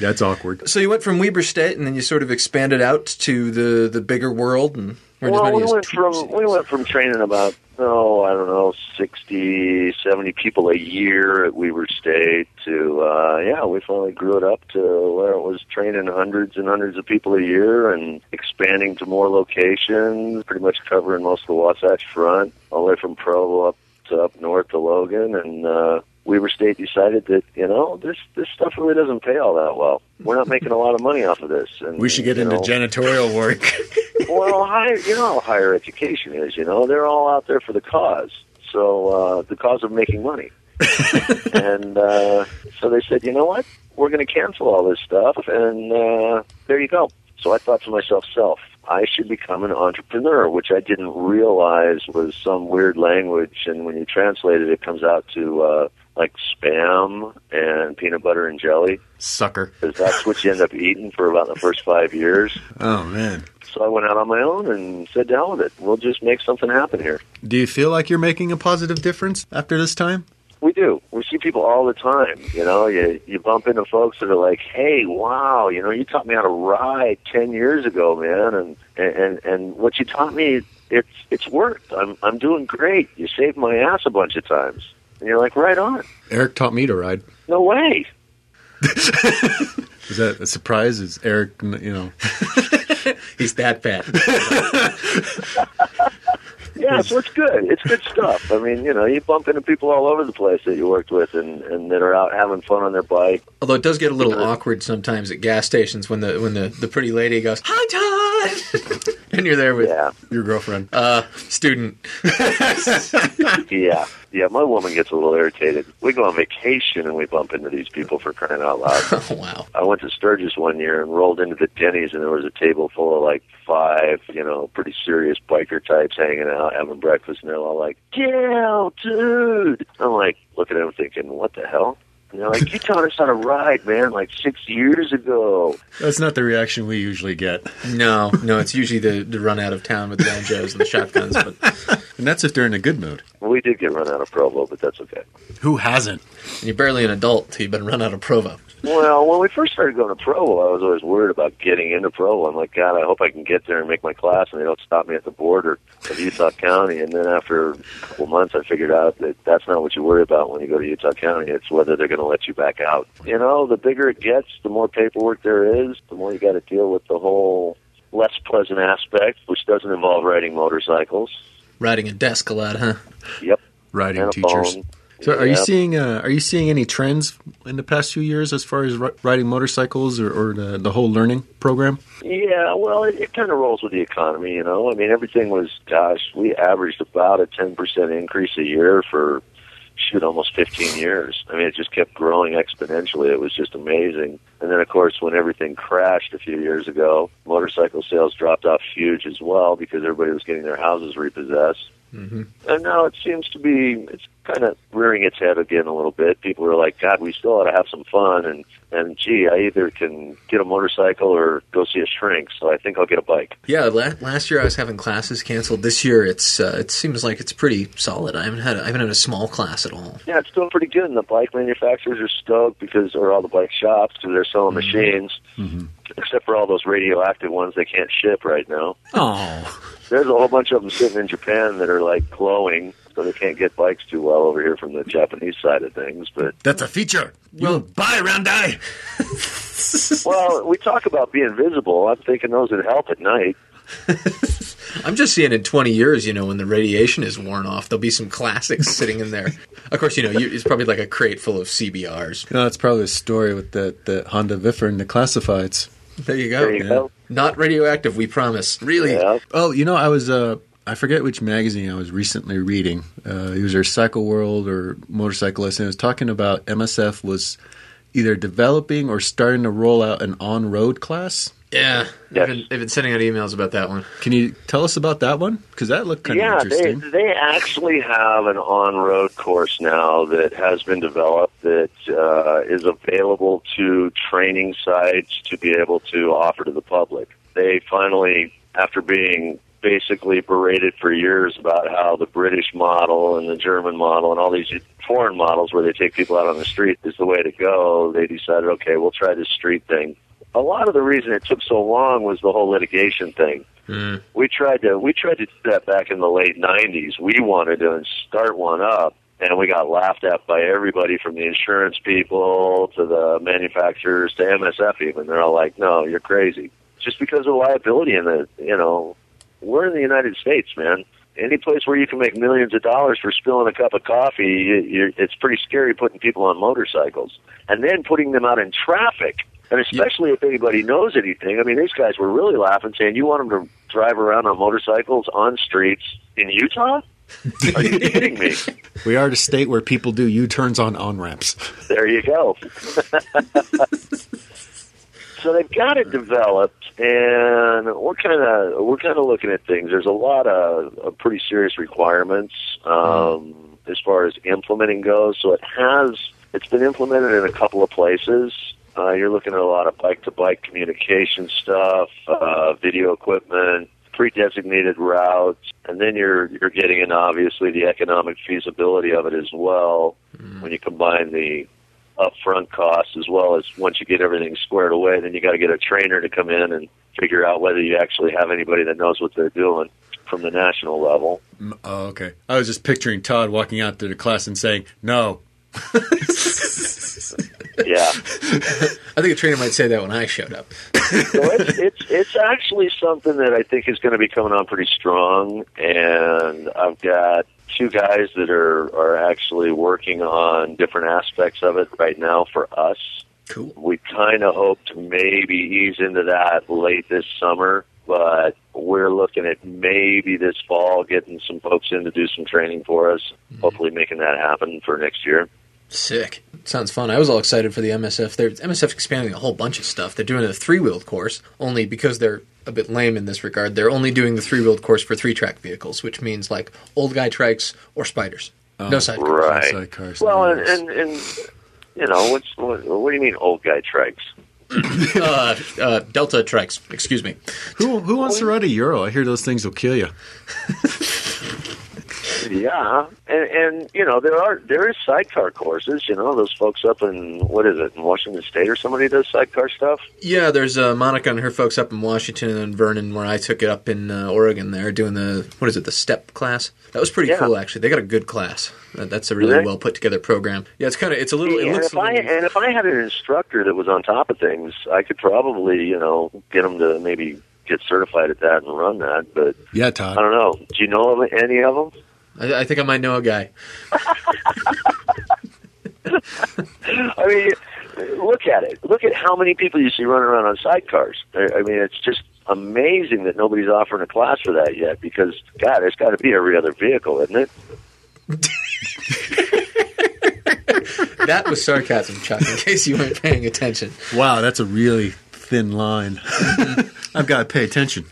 Speaker 1: That's awkward.
Speaker 2: So you went from Weber State, and then you sort of expanded out to the the bigger world, and
Speaker 3: well, we went from we went from training about oh I don't know 60, 70 people a year at Weber State to uh, yeah we finally grew it up to where it was training hundreds and hundreds of people a year and expanding to more locations, pretty much covering most of the Wasatch Front, all the way from Provo up to up north to Logan and. uh Weber State decided that you know this this stuff really doesn't pay all that well. We're not making a lot of money off of this. And,
Speaker 1: We should get into
Speaker 3: know,
Speaker 1: janitorial work. *laughs*
Speaker 3: well, higher, you know how higher education is. You know, they're all out there for the cause. So uh, the cause of making money. *laughs* and uh, so they said, you know what? We're going to cancel all this stuff, and uh, there you go. So I thought to myself, self, I should become an entrepreneur, which I didn't realize was some weird language. And when you translate it, it comes out to uh, like spam and peanut butter and jelly,
Speaker 1: Sucker.
Speaker 3: because that's what you end up eating for about the first five years. *laughs*
Speaker 1: Oh man.
Speaker 3: So I went out on my own and said, "To hell with it. We'll just make something happen here."
Speaker 1: Do you feel like you're making a positive difference after this time?
Speaker 3: We do. We see people all the time. You know, you you bump into folks that are like, "Hey, wow, you know, you taught me how to ride ten years ago, man, and and and what you taught me, it's it's worked. I'm I'm doing great. You saved my ass a bunch of times." And you're like, "Right on."
Speaker 1: Eric taught me to ride.
Speaker 3: No way. *laughs*
Speaker 1: Is that a surprise? Is Eric, you know? *laughs*
Speaker 2: He's that bad. *laughs*
Speaker 3: Yeah, so it's good. It's good stuff. I mean, you know, you bump into people all over the place that you worked with and, and that are out having fun on their bike.
Speaker 2: Although it does get a little awkward sometimes at gas stations when the when the, the pretty lady goes, "Hi, Todd," *laughs* and you're there with
Speaker 3: Yeah,
Speaker 1: Your girlfriend.
Speaker 2: uh student. *laughs*
Speaker 3: yeah, yeah. My woman gets a little irritated. We go on vacation and we bump into these people for crying out loud. *laughs*
Speaker 2: Oh wow.
Speaker 3: I went to Sturgis one year and rolled into the Denny's, and there was a table full of like five, you know, pretty serious biker types hanging out, having breakfast, and they're all like, "Yeah, dude." I'm like looking at them, thinking, "What the hell?" And they're like, "You taught us how to ride, man, like six years ago."
Speaker 1: That's not the reaction we usually get.
Speaker 2: No, no, it's usually the, the run out of town with the banjos and the shotguns, but
Speaker 1: And that's if they're in a good mood.
Speaker 3: We did get run out of Provo, but that's okay.
Speaker 1: Who hasn't?
Speaker 2: you're barely an adult till you've been run out of Provo.
Speaker 3: Well, when we first started going to Provo, I was always worried about getting into Provo. I'm like, God, I hope I can get there and make my class, and they don't stop me at the border of Utah County. And then after a couple months, I figured out that that's not what you worry about when you go to Utah County. It's whether they're going to let you back out. You know, the bigger it gets, the more paperwork there is, the more you got to deal with the whole less pleasant aspect, which doesn't involve riding motorcycles.
Speaker 2: Riding a desk a lot, huh?
Speaker 3: Yep,
Speaker 1: Riding
Speaker 3: and a
Speaker 1: teachers.
Speaker 3: phone.
Speaker 1: So, are you seeing uh, are you seeing any trends in the past few years as far as ri- riding motorcycles or, or the, the whole learning program?
Speaker 3: Yeah, well, it, it kind of rolls with the economy, you know. I mean, everything was, gosh, we averaged about a 10% increase a year for, shoot, almost 15 years. I mean, it just kept growing exponentially. It was just amazing. And then, of course, when everything crashed a few years ago, motorcycle sales dropped off huge as well because everybody was getting their houses repossessed.
Speaker 2: Mm-hmm.
Speaker 3: And now it seems to be it's kind of rearing its head again a little bit. People are like, God, we still ought to have some fun, and and gee, I either can get a motorcycle or go see a shrink. So I think I'll get a bike.
Speaker 2: Yeah, la- last year I was having classes canceled. This year it's uh, it seems like it's pretty solid. I haven't had a, I haven't had a small class at all.
Speaker 3: Yeah, it's doing pretty good, and the bike manufacturers are stoked because, or all the bike shops, because they're selling machines.
Speaker 1: Mm-hmm.
Speaker 3: Except for all those radioactive ones they can't ship right now.
Speaker 1: Oh,
Speaker 3: There's a whole bunch of them sitting in Japan that are like glowing, so they can't get bikes too well over here from the Japanese side of things. But
Speaker 1: that's a feature. Well, buy Randai. *laughs*
Speaker 3: well, we talk about being visible. I'm thinking those would help at night. *laughs*
Speaker 2: I'm just seeing in 20 years, you know, when the radiation is worn off, there'll be some classics sitting in there. Of course, you know, you, it's probably like a crate full of CBRs.
Speaker 1: No, that's probably a story with the, the Honda Viffer and the classifieds.
Speaker 2: There you go.
Speaker 3: There you
Speaker 1: yeah.
Speaker 3: go.
Speaker 2: Not radioactive, we promise. Really?
Speaker 3: Yeah.
Speaker 1: Oh, you know, I was uh, I forget which magazine I was recently reading. Uh, it was either Cycle World or Motorcyclist, and it was talking about MSF was either developing or starting to roll out an on-road class.
Speaker 2: Yeah.
Speaker 3: Yes.
Speaker 2: I've, been, I've been sending out emails about that one.
Speaker 1: Can you tell us about that one? Because that looked kind
Speaker 3: yeah,
Speaker 1: of
Speaker 3: they
Speaker 1: interesting.
Speaker 3: they actually have an on-road course now that has been developed that uh, is available to training sites to be able to offer to the public. They finally, after being basically berated for years about how the British model and the German model and all these foreign models where they take people out on the street is the way to go, they decided, okay, we'll try this street thing. A lot of the reason it took so long was the whole litigation thing hmm. we tried to we tried to do that back in the late '90s. We wanted to start one up, and we got laughed at by everybody from the insurance people to the manufacturers to MSF. Even they're all like, "No, you're crazy." Just because of liability in the you know, we're in the United States, man. Any place where you can make millions of dollars for spilling a cup of coffee, you, you, it's pretty scary putting people on motorcycles and then putting them out in traffic. And especially if anybody knows anything. I mean, these guys were really laughing, saying, "You want them to drive around on motorcycles on streets in Utah? Are you *laughs* kidding me?"
Speaker 1: We are at a state where people do U-turns on on-ramps.
Speaker 3: There you go. *laughs* so they've got it developed, and we're kind of we're kind of looking at things. There's a lot of, of pretty serious requirements um, as far as implementing goes. So it has it's been implemented in a couple of places. Uh, you're looking at a lot of bike-to-bike communication stuff, uh, video equipment, pre-designated routes, and then you're you're getting in obviously the economic feasibility of it as well. When you combine the upfront costs as well as once you get everything squared away, then you got to get a trainer to come in and figure out whether you actually have anybody that knows what they're doing from the national level.
Speaker 1: Mm, Oh, okay. I was just picturing Todd walking out to the class and saying, "No, *laughs*
Speaker 3: Yeah. *laughs*
Speaker 2: I think a trainer might say that when I showed up.
Speaker 3: so it's, it's it's actually something that I think is going to be coming on pretty strong, and I've got two guys that are are actually working on different aspects of it right now for us.
Speaker 2: Cool.
Speaker 3: We kind of hope to maybe ease into that late this summer, but we're looking at maybe this fall getting some folks in to do some training for us. Mm-hmm. Hopefully, making that happen for next year.
Speaker 2: Sick. Sounds fun. I was all excited for the MSF. They're MSF expanding a whole bunch of stuff. They're doing a three wheeled course, only because they're a bit lame in this regard. They're only doing the three wheeled course for three track vehicles, which means like old guy trikes or spiders. no sidecars.
Speaker 3: Right.
Speaker 1: sidecars,
Speaker 3: Well, and, and and you know what's what, what do you mean old guy trikes? *coughs*
Speaker 2: uh, uh, Delta trikes. Excuse me.
Speaker 1: who who wants to ride a Ural? I hear those things will kill you." *laughs*
Speaker 3: Yeah, and and you know there are there is sidecar courses. You know those folks up in what is it in Washington State or somebody does sidecar stuff.
Speaker 2: Yeah, there's uh, Monica and her folks up in Washington, and Vernon, where I took it up in uh, Oregon. There doing the what is it, the step class? That was pretty
Speaker 3: Yeah.
Speaker 2: cool, actually. They got a good class. That, that's a really
Speaker 3: they?
Speaker 2: well put together program. Yeah, it's kind of it's a little. It
Speaker 3: and
Speaker 2: looks
Speaker 3: if
Speaker 2: a
Speaker 3: I
Speaker 2: little,
Speaker 3: and if I had an instructor that was on top of things, I could probably you know get them to maybe get certified at that and run that. But
Speaker 1: Yeah,
Speaker 3: I don't know. Do you know of any of them?
Speaker 2: I, I think I might know a guy. *laughs*
Speaker 3: I mean, look at it. Look at how many people you see running around on sidecars. I I mean, it's just amazing that nobody's offering a class for that yet. Because God, there's got to be every other vehicle, isn't it? *laughs*
Speaker 2: That was sarcasm, Chuck. In case you weren't paying attention.
Speaker 1: Wow, that's a really thin line. *laughs* I've got to pay attention.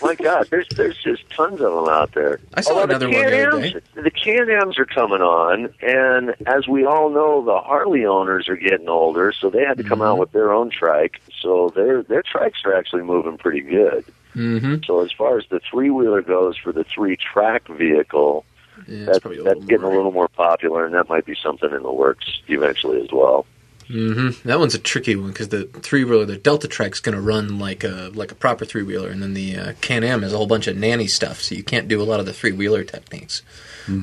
Speaker 3: My God, there's there's just tons of them out there.
Speaker 2: I saw
Speaker 3: Although
Speaker 2: another one the other
Speaker 3: Can-Ams-
Speaker 2: day.
Speaker 3: The Can-Ams are coming on, and as we all know, the Harley owners are getting older, so they had to come
Speaker 2: Mm-hmm.
Speaker 3: out with their own trike. So their their trikes are actually moving pretty good.
Speaker 2: Mm-hmm.
Speaker 3: So as far as the three wheeler goes for the three track vehicle,
Speaker 2: Yeah,
Speaker 3: that's, that's
Speaker 2: little
Speaker 3: getting a little more popular, and that might be something in the works eventually as well.
Speaker 2: Hmm That one's a tricky one because the three wheeler, the Delta Trike's going to run like a like a proper three wheeler, and then the uh, Can Am is a whole bunch of nanny stuff, so you can't do a lot of the three wheeler techniques.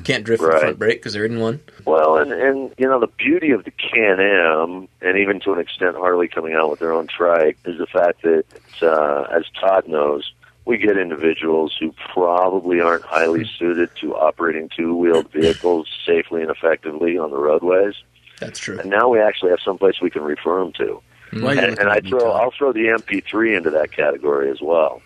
Speaker 2: Can't drift from
Speaker 3: Right.
Speaker 2: front brake because there isn't one.
Speaker 3: Well, and and you know the beauty of the Can Am, and even to an extent Harley coming out with their own trike, is the fact that, uh, as Todd knows, we get individuals who probably aren't highly suited to operating two-wheeled vehicles safely and effectively on the roadways,
Speaker 2: That's true.
Speaker 3: and now we actually have someplace we can refer them to.
Speaker 1: Why are
Speaker 3: And, and I throw I'll throw the MP3 into that category as well,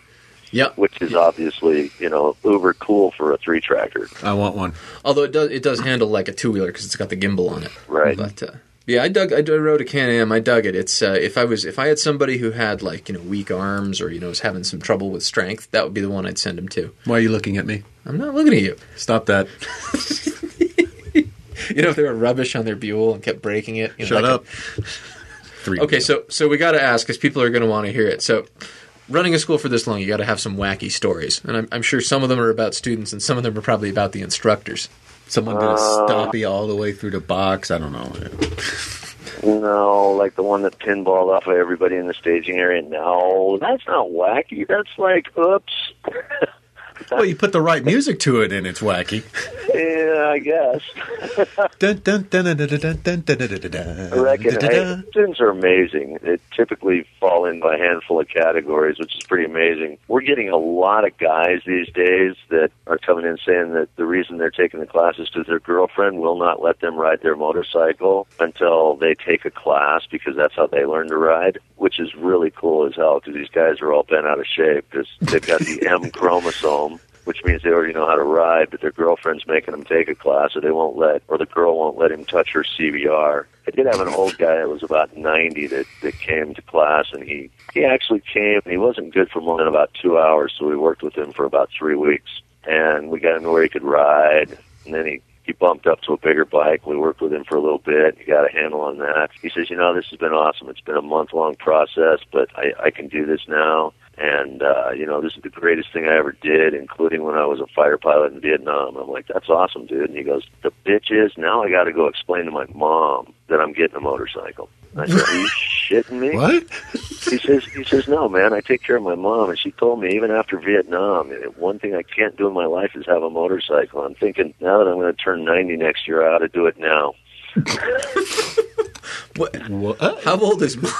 Speaker 2: Yep.
Speaker 3: which is obviously you know uber cool for a three-tracker,
Speaker 1: I want one.
Speaker 2: Although it does it does handle like a two wheeler because it's got the gimbal on it.
Speaker 3: right?
Speaker 2: But uh, yeah, I dug. I dug- rode a Can Am. I dug it. It's uh, if I was if I had somebody who had like you know weak arms or you know was having some trouble with strength, that would be the one I'd send him to.
Speaker 1: Why are you looking at me?
Speaker 2: I'm not looking at you.
Speaker 1: Stop that. *laughs* *laughs*
Speaker 2: You know if they were rubbish on their Buell and kept breaking it. You know,
Speaker 1: Shut
Speaker 2: like a-
Speaker 1: up. *laughs* Three.
Speaker 2: Okay, so so we got to ask because people are going to want to hear it. So, running a school for this long, you got to have some wacky stories, and I'm, I'm sure some of them are about students, and some of them are probably about the instructors.
Speaker 1: Someone gonna
Speaker 3: Uh,
Speaker 1: stop you all the way through the box. I don't know.
Speaker 3: No, like the one that pinballed off of everybody in the staging area. No, that's not wacky. That's like, oops. *laughs*
Speaker 1: Well, you put the right music to it, and it's wacky.
Speaker 3: yeah, I guess.
Speaker 1: Dun, dun, dun, dun, dun, dun, dun, dun, dun, dun, dun,
Speaker 3: I reckon
Speaker 1: dun, dun,
Speaker 3: hey,
Speaker 1: dun.
Speaker 3: students are amazing. They typically fall into a handful of categories, which is pretty amazing. We're getting a lot of guys these days that are coming in saying that the reason they're taking the class is because their girlfriend will not let them ride their motorcycle until they take a class because that's how they learn to ride, which is really cool as hell because these guys are all bent out of shape because they've got the M *laughs* chromosome which means they already know how to ride, but their girlfriend's making them take a class, or they won't let, or the girl won't let him touch her CBR. I did have an old guy that was about 90 that, that came to class, and he, he actually came, and he wasn't good for more than about two hours, so we worked with him for about three weeks, and we got him to where he could ride, and then he, he bumped up to a bigger bike. We worked with him for a little bit. He got a handle on that. He says, you know, this has been awesome. It's been a month long process, but I, I can do this now and uh, you know, this is the greatest thing I ever did, including when I was a fighter pilot in Vietnam. I'm like, that's awesome, dude. And he goes, the bitch is now I got to go explain to my mom that I'm getting a motorcycle. I said, are you *laughs* shitting me?
Speaker 1: What?
Speaker 3: He says, he says, no, man, I take care of my mom, and she told me even after Vietnam, eh, one thing I can't do in my life is have a motorcycle. I'm thinking now that I'm going to turn 90 next year, I ought to do it now.
Speaker 2: What? *laughs*
Speaker 1: What?
Speaker 2: How old is mom?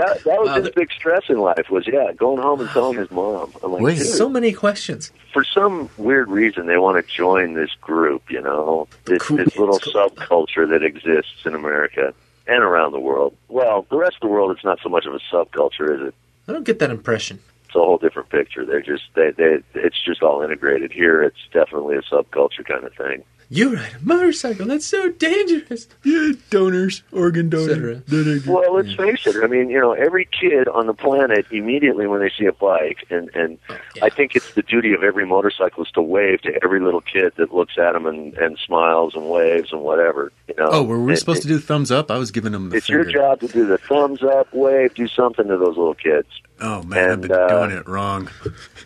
Speaker 3: That, that was
Speaker 2: Wow,
Speaker 3: his big stress in life was yeah, going home and telling his mom. I'm like,
Speaker 1: Wait.
Speaker 2: so many questions.
Speaker 3: for some weird reason they want to join this group, you know, this,
Speaker 2: Cool.
Speaker 3: this little subculture that exists in America and around the world. Well, the rest of the world, it's not so much of a subculture, is it?
Speaker 2: I don't get that impression.
Speaker 3: It's a whole different picture. They're just they they it's just all integrated. Here, it's definitely a subculture kind of thing.
Speaker 2: You ride a motorcycle. That's so dangerous.
Speaker 1: Yeah, donors, organ
Speaker 2: Cetera.
Speaker 1: donor.
Speaker 3: Well, let's face it. I mean, you know, every kid on the planet immediately when they see a bike, and and
Speaker 2: yeah.
Speaker 3: I think it's the duty of every motorcyclist to wave to every little kid that looks at him and and smiles and waves and whatever. You know.
Speaker 1: Oh, were we
Speaker 3: And-
Speaker 1: supposed to do thumbs up? I was giving them the
Speaker 3: It's
Speaker 1: finger.
Speaker 3: your job to do the thumbs up, wave, do something to those little kids.
Speaker 1: Oh man, I've been
Speaker 3: uh,
Speaker 1: doing it wrong.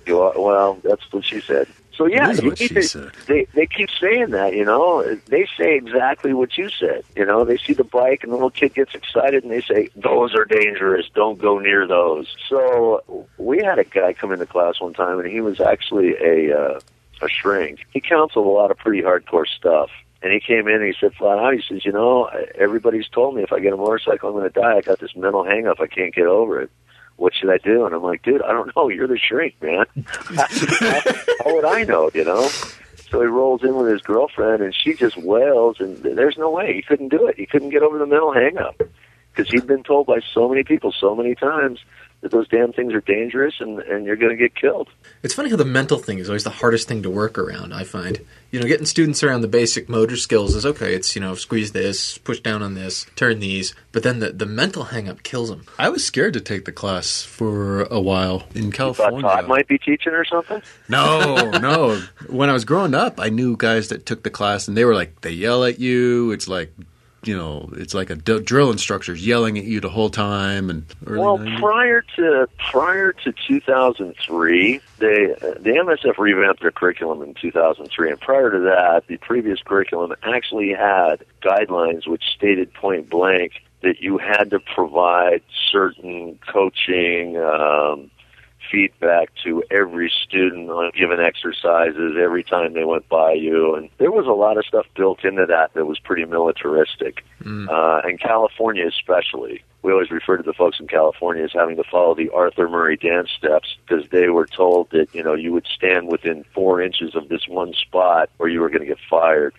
Speaker 3: You are, well, that's what she said. So yeah, you need to- they they keep saying that. You know, they say exactly what you said. You know, they see the bike and the little kid gets excited and they say those are dangerous. Don't go near those. So we had a guy come into class one time and he was actually a uh, a shrink. He counseled a lot of pretty hardcore stuff. And he came in and he said flat out, he says, you know, everybody's told me if I get a motorcycle, I'm going to die. I got this mental hang up. I can't get over it. What should I do? And I'm like, dude, I don't know. *laughs* You're the shrink, man. how, *laughs* how would I know, you know? So he rolls in with his girlfriend and she just wails and there's no way. He couldn't do it. He couldn't get over the mental hang up because he'd been told by so many people so many times that those damn things are dangerous and, and you're going to get killed.
Speaker 2: It's funny how the mental thing is always the hardest thing to work around. I find, you know, getting students around the basic motor skills is okay. It's you know, squeeze this, push down on this, turn these, but then the the mental hang up kills them.
Speaker 1: I was scared to take the class for a while in
Speaker 3: Thought
Speaker 1: California.
Speaker 3: Todd might be teaching or something.
Speaker 1: No, *laughs* no. When I was growing up, I knew guys that took the class, and they were like, they yell at you. It's like, you know, it's like a d- drill instructor's yelling at you the whole time. And
Speaker 3: Well,
Speaker 1: 90s.
Speaker 3: prior to prior to 2003, they the MSF revamped their curriculum in 2003, and prior to that, the previous curriculum actually had guidelines which stated point blank that you had to provide certain coaching. Um, feedback to every student on given exercises every time they went by you and there was a lot of stuff built into that that was pretty militaristic uh, and California especially. We always refer to the folks in California as having to follow the Arthur Murray dance steps because they were told that you know you would stand within four inches of this one spot or you were going to get fired.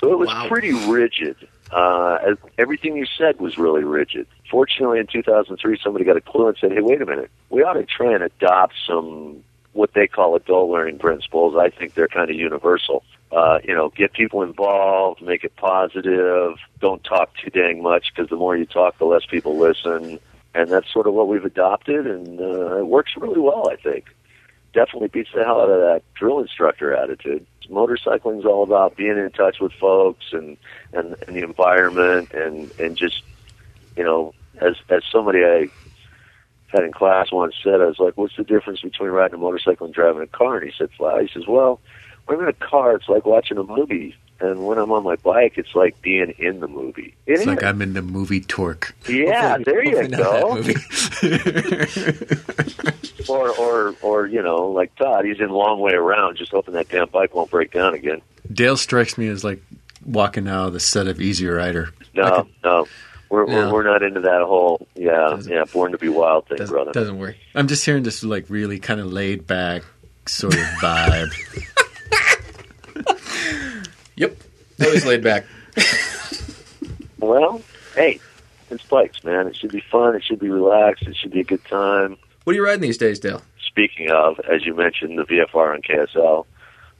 Speaker 3: So it was
Speaker 2: Wow.
Speaker 3: pretty rigid. Uh, everything you said was really rigid. Fortunately, in 2003, somebody got a clue and said, "Hey, wait a minute. We ought to try and adopt some what they call adult learning principles. I think they're kind of universal. Uh, you know, get people involved, make it positive. Don't talk too dang much because the more you talk, the less people listen. And that's sort of what we've adopted, and uh, it works really well. I think definitely beats the hell out of that drill instructor attitude. Motorcycling is all about being in touch with folks and, and, and the environment and, and just, you know, as, as somebody I had in class once said, I was like, what's the difference between riding a motorcycle and driving a car? And he said, flat. He says, well, when I'm in a car, it's like watching a movie. And when I'm on my bike, it's like being in the movie. It
Speaker 1: It's
Speaker 3: is.
Speaker 1: like I'm in the movie Torque.
Speaker 3: yeah,
Speaker 2: Hopefully-
Speaker 3: there you go.
Speaker 2: movie. *laughs*
Speaker 3: Or, or, or, you know, like Todd, he's in long way around, just hoping that damn bike won't break down again.
Speaker 1: Dale strikes me as like walking out of the set of Easy Rider.
Speaker 3: No,
Speaker 1: could-
Speaker 3: no. We're,
Speaker 2: No.
Speaker 3: we're we're not into that whole yeah
Speaker 2: Doesn't-
Speaker 3: yeah born to be wild thing,
Speaker 2: doesn't,
Speaker 3: brother.
Speaker 2: doesn't worry.
Speaker 1: I'm just hearing this like really kind of laid back sort of vibe. *laughs*
Speaker 2: Yep, always laid back. *laughs*
Speaker 3: Well, hey, it's bikes, man. It should be fun. It should be relaxed. It should be a good time.
Speaker 2: What are you riding these days, Dale?
Speaker 3: Speaking of, as you mentioned, the VFR on KSL.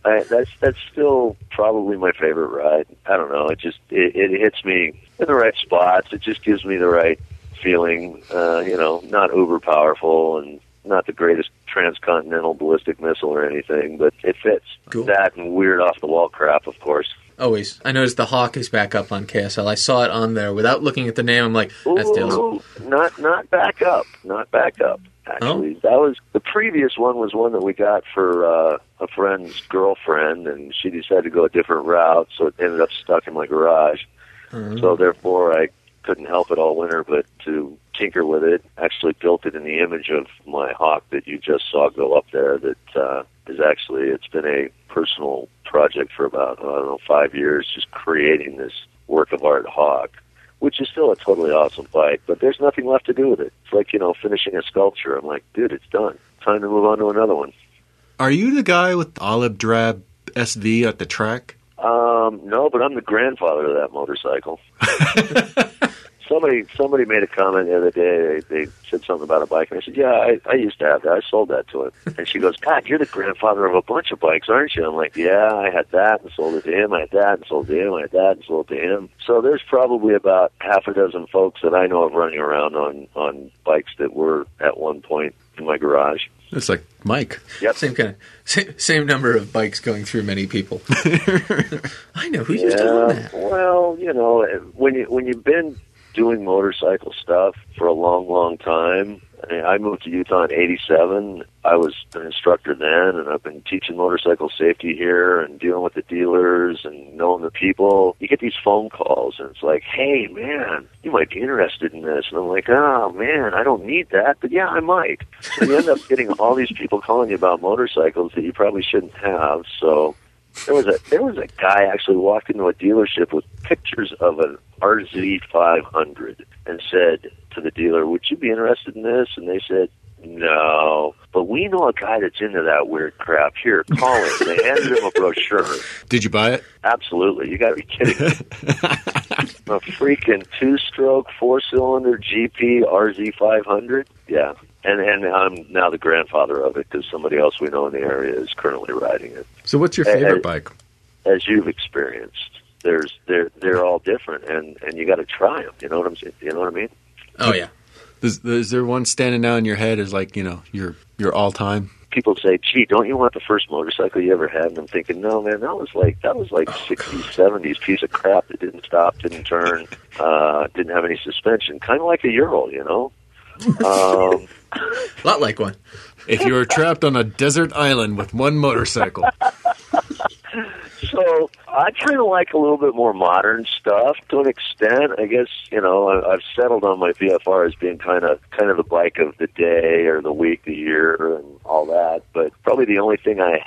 Speaker 3: I, that's that's still probably my favorite ride. I don't know. It just it, it hits me in the right spots. It just gives me the right feeling. Uh, you know, not uber powerful and not the greatest transcontinental ballistic missile or anything, but it fits.
Speaker 2: Cool.
Speaker 3: That and weird off the wall crap, of course.
Speaker 2: Always. I noticed the Hawk is back up on KSL. I saw it on there without looking at the name. I'm like, that's Dale's.
Speaker 3: Not not back up, not back up. Actually, that was the previous one was one that we got for uh, a friend's girlfriend, and she decided to go a different route, so it ended up stuck in my garage. So therefore, I couldn't help it all winter but to tinker with it. Actually, built it in the image of my hawk that you just saw go up there. That uh, is actually it's been a personal project for about I don't know five years, just creating this work of art hawk, which is still a totally awesome bike. But there's nothing left to do with it. It's like you know finishing a sculpture. I'm like, dude, it's done. Time to move on to another one.
Speaker 1: Are you the guy with the olive drab SV at the track?
Speaker 3: Um, no, but I'm the grandfather of that motorcycle. *laughs* somebody somebody made a comment the other day. They, they said something about a bike, and I said, "Yeah, I, I used to have that. I sold that to him." *laughs* And she goes, "God, you're the grandfather of a bunch of bikes, aren't you?" I'm like, "Yeah, I had that and sold it to him. I had that and sold it to him. I had that and sold it to him." So there's probably about half a dozen folks that I know of running around on on bikes that were at one point in my garage.
Speaker 1: It's like Mike.
Speaker 3: Yep.
Speaker 2: Same kind of same, same number of bikes going through many people. *laughs* *laughs* I know who used to own that.
Speaker 3: well, you know, when you when you've been doing motorcycle stuff for a long, long time. I, moved to Utah in '87. I was an instructor then, and I've been teaching motorcycle safety here and dealing with the dealers and knowing the people. You get these phone calls, and it's like, "Hey, man, you might be interested in this," and I'm like, "Oh, man, I don't need that, but yeah, I might." So you end up getting all these people calling you about motorcycles that you probably shouldn't have. So there was a there was a guy actually walked into a dealership with pictures of an RZ 500 and said to the dealer, "Would you be interested in this?" And they said, "No, but we know a guy that's into that weird crap. Here, call him." They *laughs* handed him a brochure.
Speaker 1: Did you buy it?
Speaker 3: Absolutely, you got to be kidding me! *laughs* a freaking two-stroke, four-cylinder GP RZ 500. Yeah. And and I'm now the grandfather of it because somebody else we know in the area is currently riding it
Speaker 1: So, what's your favorite
Speaker 3: hey.
Speaker 1: bike?
Speaker 3: as you've experienced. There's they're they're all different, and and you got to try them. You know what I'm saying? You know what I mean?
Speaker 2: Oh yeah.
Speaker 1: Is, is there one standing out in your head as like you know your your all time?
Speaker 3: People say, "Gee, don't you want the first motorcycle you ever had?" And I'm thinking, "No, man, that was like that was like
Speaker 2: Oh,
Speaker 3: 60s, 70s piece of crap that didn't stop, didn't turn, uh, didn't have any suspension, kind of like a Ural, you know." Um,
Speaker 2: A lot like one.
Speaker 1: If you were trapped on a desert island with one motorcycle,
Speaker 3: So I kind of like a little bit more modern stuff to an extent. I guess you know I, I've settled on my VFR as being kind of kind of the bike of the day or the week, the year, and all that. But probably the only thing I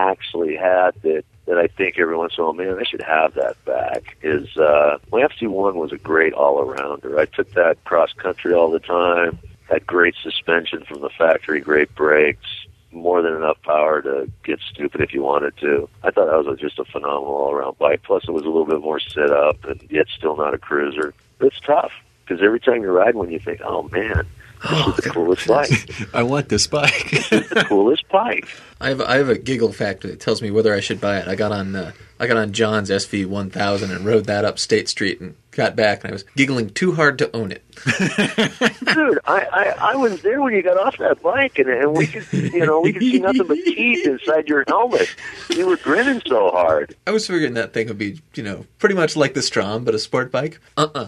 Speaker 3: actually had that that I think every once in a while, man, I should have that back is uh, my FZ1 was a great all arounder. I took that cross country all the time. Had great suspension from the factory, great brakes, more than enough power to get stupid if you wanted to. I thought that was just a phenomenal all-around bike. Plus, it was a little bit more sit up, and yet still not a cruiser. But it's tough because every time you ride one, you think, "Oh man, is the coolest bike! *laughs*
Speaker 1: I want this bike.
Speaker 3: the coolest bike!" *laughs*
Speaker 2: I have I have a giggle factor that tells me whether I should buy it. I got on uh, I got on John's SV 1000 and rode that up State Street and got back and I was giggling too hard to own it. *laughs*
Speaker 3: Dude, I, I I was there when you got off that bike, and, and we could, you know, we could see nothing but teeth inside your helmet. You were grinning so hard.
Speaker 2: I was figuring that thing would be you know pretty much like the Strom but a sport bike. Uh uh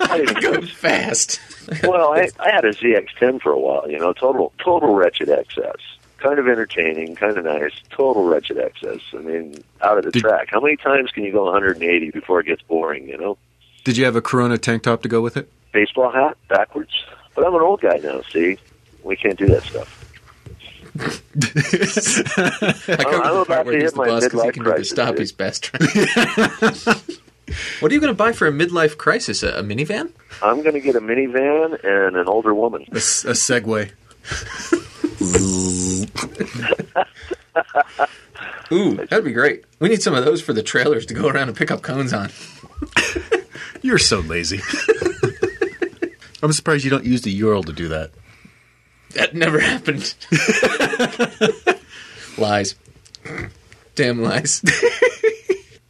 Speaker 3: I didn't
Speaker 2: Go fast. *laughs*
Speaker 3: well, I, I had a ZX10 for a while. You know, total total wretched excess. Kind of entertaining, kind of nice. Total wretched excess. I mean, out of the
Speaker 1: Did-
Speaker 3: track. How many times can you go 180 before it gets boring? You know,
Speaker 1: Did you have a Corona tank top to go with it?
Speaker 3: baseball hat backwards. But I'm an old guy now. See, we can't do that stuff. *laughs*
Speaker 2: I
Speaker 3: I'm about to hit my
Speaker 2: boss because he
Speaker 3: midlife
Speaker 2: can do the
Speaker 3: crisis,
Speaker 2: stop he's best. *laughs* what are you going to buy for a midlife crisis? A, a minivan?
Speaker 3: I'm going to get a minivan and an older woman.
Speaker 1: A Segway. *laughs*
Speaker 2: Ooh, that'd be great. We need some of those for the trailers to go around and pick up cones on. *laughs*
Speaker 1: You're so lazy. *laughs* I'm surprised you don't use the Ural to do that.
Speaker 2: That never happened. lies. Damn lies.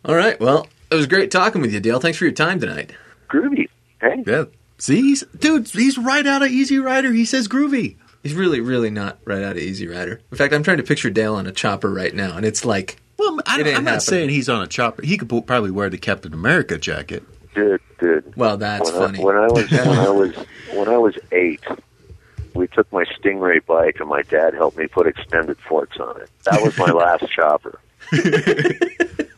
Speaker 2: All right. Well, it was great talking with you, Dale. Thanks for your time tonight.
Speaker 3: Groovy. Hey,
Speaker 1: Yeah. See, he's, dude, he's right out of Easy Rider. He says groovy.
Speaker 2: He's really, really not right out of Easy Rider. In fact, I'm trying to picture Dale on a chopper right now, and it's like,
Speaker 1: Well, I,
Speaker 2: It ain't
Speaker 1: am not saying he's on a chopper. He could probably wear the Captain America jacket.
Speaker 3: dude, dude.
Speaker 2: well, that's
Speaker 3: when
Speaker 2: funny.
Speaker 3: I, when I was *laughs* when I was when I was eight, we took my Stingray bike, and my dad helped me put extended forks on it. That was my *laughs* last chopper. *laughs*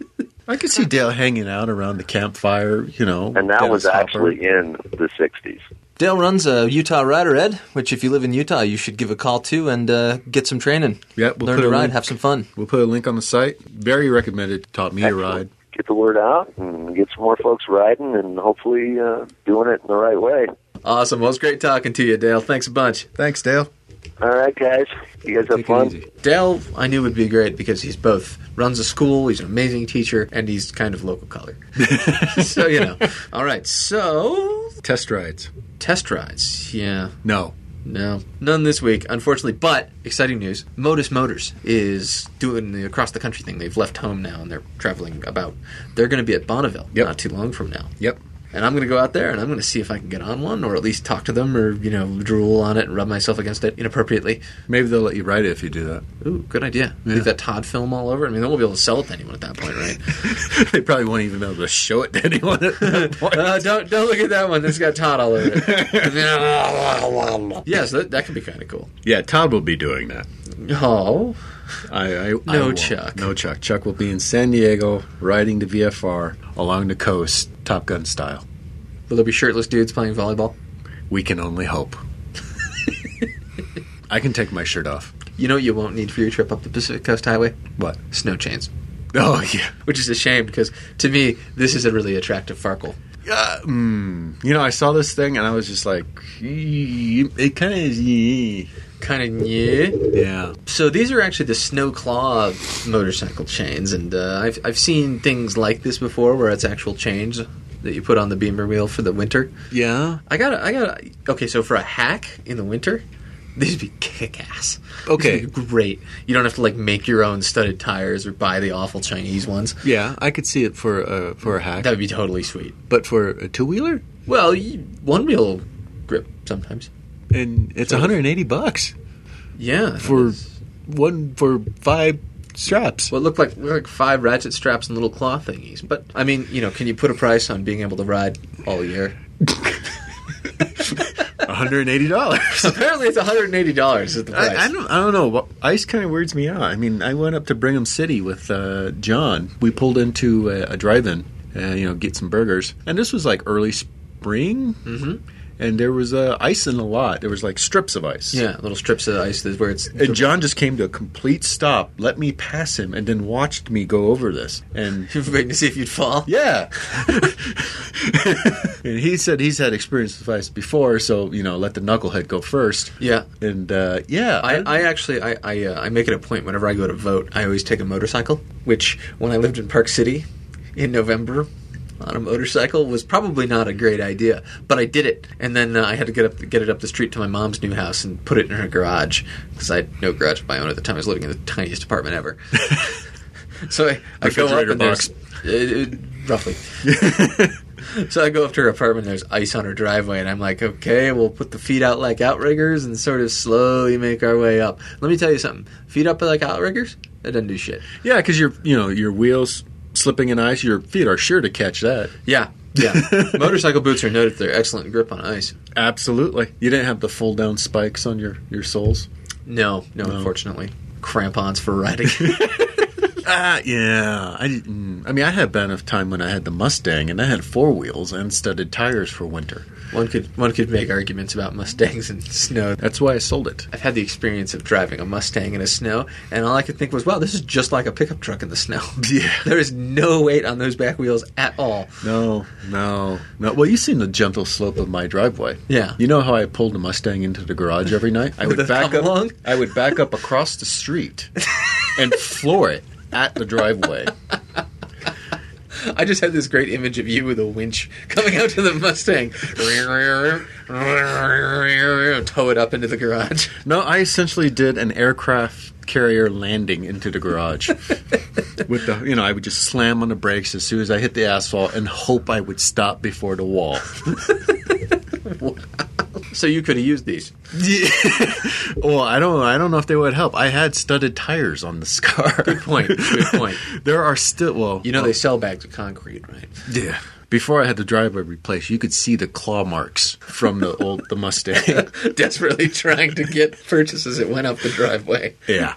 Speaker 1: I could see Dale hanging out around the campfire, you know.
Speaker 3: And that
Speaker 1: Dennis
Speaker 3: was
Speaker 1: Hopper.
Speaker 3: actually in the 60s.
Speaker 4: Dale runs a Utah Rider Ed, which if you live in Utah, you should give a call to and uh, get some training.
Speaker 1: Yeah, we'll
Speaker 4: Learn
Speaker 1: put
Speaker 4: to
Speaker 1: a
Speaker 4: ride,
Speaker 1: link-
Speaker 4: have some fun.
Speaker 1: We'll put a link on the site. Very recommended. Taught me to ride.
Speaker 3: Get the word out and get some more folks riding and hopefully uh, doing it in the right way.
Speaker 2: Awesome. Well, it's great talking to you, Dale. Thanks a bunch.
Speaker 1: Thanks, Dale.
Speaker 3: All right, guys. You guys have
Speaker 1: Take
Speaker 3: fun?
Speaker 1: it easy.
Speaker 2: Dale, I knew would be great because he's both runs a school, he's an amazing teacher, and he's kind of local color. *laughs* so you know. All right. So
Speaker 1: Test rides.
Speaker 2: test rides. Yeah.
Speaker 1: No.
Speaker 2: No, none this week, unfortunately. But exciting news: Motus Motors is doing the across the country thing. They've left home now and they're traveling about. They're going to be at Bonneville
Speaker 1: Yep.
Speaker 2: not too long from now.
Speaker 1: Yep.
Speaker 2: And I'm going to go out there and I'm going to see if I can get on one, or at least talk to them, or you know, drool on it and rub myself against it inappropriately.
Speaker 1: Maybe they'll let you ride it if you do that.
Speaker 2: Ooh, good idea.
Speaker 1: Yeah.
Speaker 2: Leave that Todd film all over. I mean, they won't be able to sell it to anyone at that point, right? *laughs*
Speaker 1: they probably won't even be able to show it to anyone at that *laughs* point.
Speaker 2: uh, don't don't look at that one. That's got Todd all over it. *laughs* yes, that that could be kind of cool.
Speaker 1: yeah, Todd will be doing that.
Speaker 2: Oh,
Speaker 1: I, I I
Speaker 2: No
Speaker 1: won't.
Speaker 2: Chuck.
Speaker 1: No Chuck. Chuck will be in San Diego riding the VFR along the coast, Top Gun style.
Speaker 2: will there be shirtless dudes playing volleyball?
Speaker 1: We can only hope. *laughs* I can take my shirt off.
Speaker 2: You know what you won't need for your trip up the Pacific Coast Highway?
Speaker 1: What?
Speaker 2: Snow chains.
Speaker 1: Oh yeah.
Speaker 2: Which is a shame because to me, this is a really attractive Farkle.
Speaker 1: Uh, mm, you know, I saw this thing and I was just like, it kind of is.
Speaker 2: Kind of yeah.
Speaker 1: Yeah.
Speaker 2: So these are actually the Snow Claw motorcycle chains, and uh, I've I've seen things like this before where it's actual chains that you put on the beamer wheel for the winter.
Speaker 1: Yeah.
Speaker 2: I got I got okay. So for a hack in the winter, these would be kick ass.
Speaker 1: Okay.
Speaker 2: great. You don't have to like make your own studded tires or buy the awful Chinese ones.
Speaker 1: Yeah, I could see it for uh, for a hack,
Speaker 2: That would be totally sweet.
Speaker 1: but for a two wheeler,
Speaker 2: Well, one wheel grip sometimes.
Speaker 1: And it's 180 bucks
Speaker 2: Yeah,
Speaker 1: for one for five straps.
Speaker 2: what looked like like five ratchet straps and little claw thingies. But I mean, you know, can you put a price on being able to ride all year? *laughs*
Speaker 1: 180 dollars. *laughs*
Speaker 2: Apparently, it's one hundred and eighty dollars is the price.
Speaker 1: I, I don't. I don't know. Ice kind of weirds me out. I mean, I went up to Brigham City with uh, John. We pulled into a, a drive-in, uh, you know, get some burgers, and this was like early spring, mm-hmm. And there was uh, ice in the lot. There was like strips of ice.
Speaker 2: yeah, little strips of ice that's where it's.
Speaker 1: And John just came to a complete stop, let me pass him, and then watched me go over this. And *laughs*
Speaker 2: waiting to see if you'd fall.
Speaker 1: yeah, *laughs* and he said he's had experience with ice before, so you know, let the knucklehead go first.
Speaker 2: Yeah.
Speaker 1: And uh, yeah,
Speaker 2: I, I actually I I, uh, I make it a point whenever I go to vote, I always take a motorcycle. Which when I lived in Park City in November on a motorcycle was probably not a great idea, but I did it, and then uh, I had to get up get it up the street to my mom's new house and put it in her garage because I had no garage of my own at the time. I was living in the tiniest apartment ever. *laughs* so I, I go up and there's uh, *laughs* uh, roughly. *laughs* So I go up to her apartment. There's ice on her driveway, and I'm like, okay, we'll put the feet out like outriggers and sort of slowly make our way up. Let me tell you something: feet up like outriggers, that doesn't do shit.
Speaker 1: Yeah, because your you know your wheels slipping in ice, your feet are sure to catch that.
Speaker 2: Yeah, yeah. *laughs* Motorcycle boots are noted for their excellent grip on ice.
Speaker 1: Absolutely. You didn't have the full down spikes on your your soles.
Speaker 2: No, no,
Speaker 1: No.
Speaker 2: unfortunately, crampons for riding. *laughs*
Speaker 1: Ah, yeah. I. I mean, I had been of time when I had the Mustang, and I had four wheels and studded tires for winter.
Speaker 2: One could one could make arguments about Mustangs and snow.
Speaker 1: That's why I sold it.
Speaker 2: I've had the experience of driving a Mustang in a snow, and all I could think was, "Wow, this is just like a pickup truck in the snow." *laughs* *laughs*
Speaker 1: Yeah.
Speaker 2: there is no weight on those back wheels at all.
Speaker 1: No, no, no. Well, you've seen the gentle slope of my driveway.
Speaker 2: Yeah.
Speaker 1: You know how I pulled the Mustang into the garage every night? I *laughs* would back up.
Speaker 2: along?
Speaker 1: I would back up across the street and floor it at the driveway.
Speaker 2: I just had this great image of you with a winch coming out to the Mustang, tow it up into the garage.
Speaker 1: No, I essentially did an aircraft carrier landing into the garage. *laughs* With the, you know, I would just slam on the brakes as soon as I hit the asphalt and hope I would stop before the wall. *laughs*
Speaker 2: So you could have used these. *laughs*
Speaker 1: well, I don't. I don't know if they would help. I had studded tires on the scar.
Speaker 2: Good point. Good point. *laughs*
Speaker 1: there are still. Well,
Speaker 2: You know they sell bags of concrete, right?
Speaker 1: Yeah. Before I had the driveway replaced, you could see the claw marks from the old the Mustang. *laughs*
Speaker 2: Desperately trying to get purchases it went up the driveway.
Speaker 1: yeah.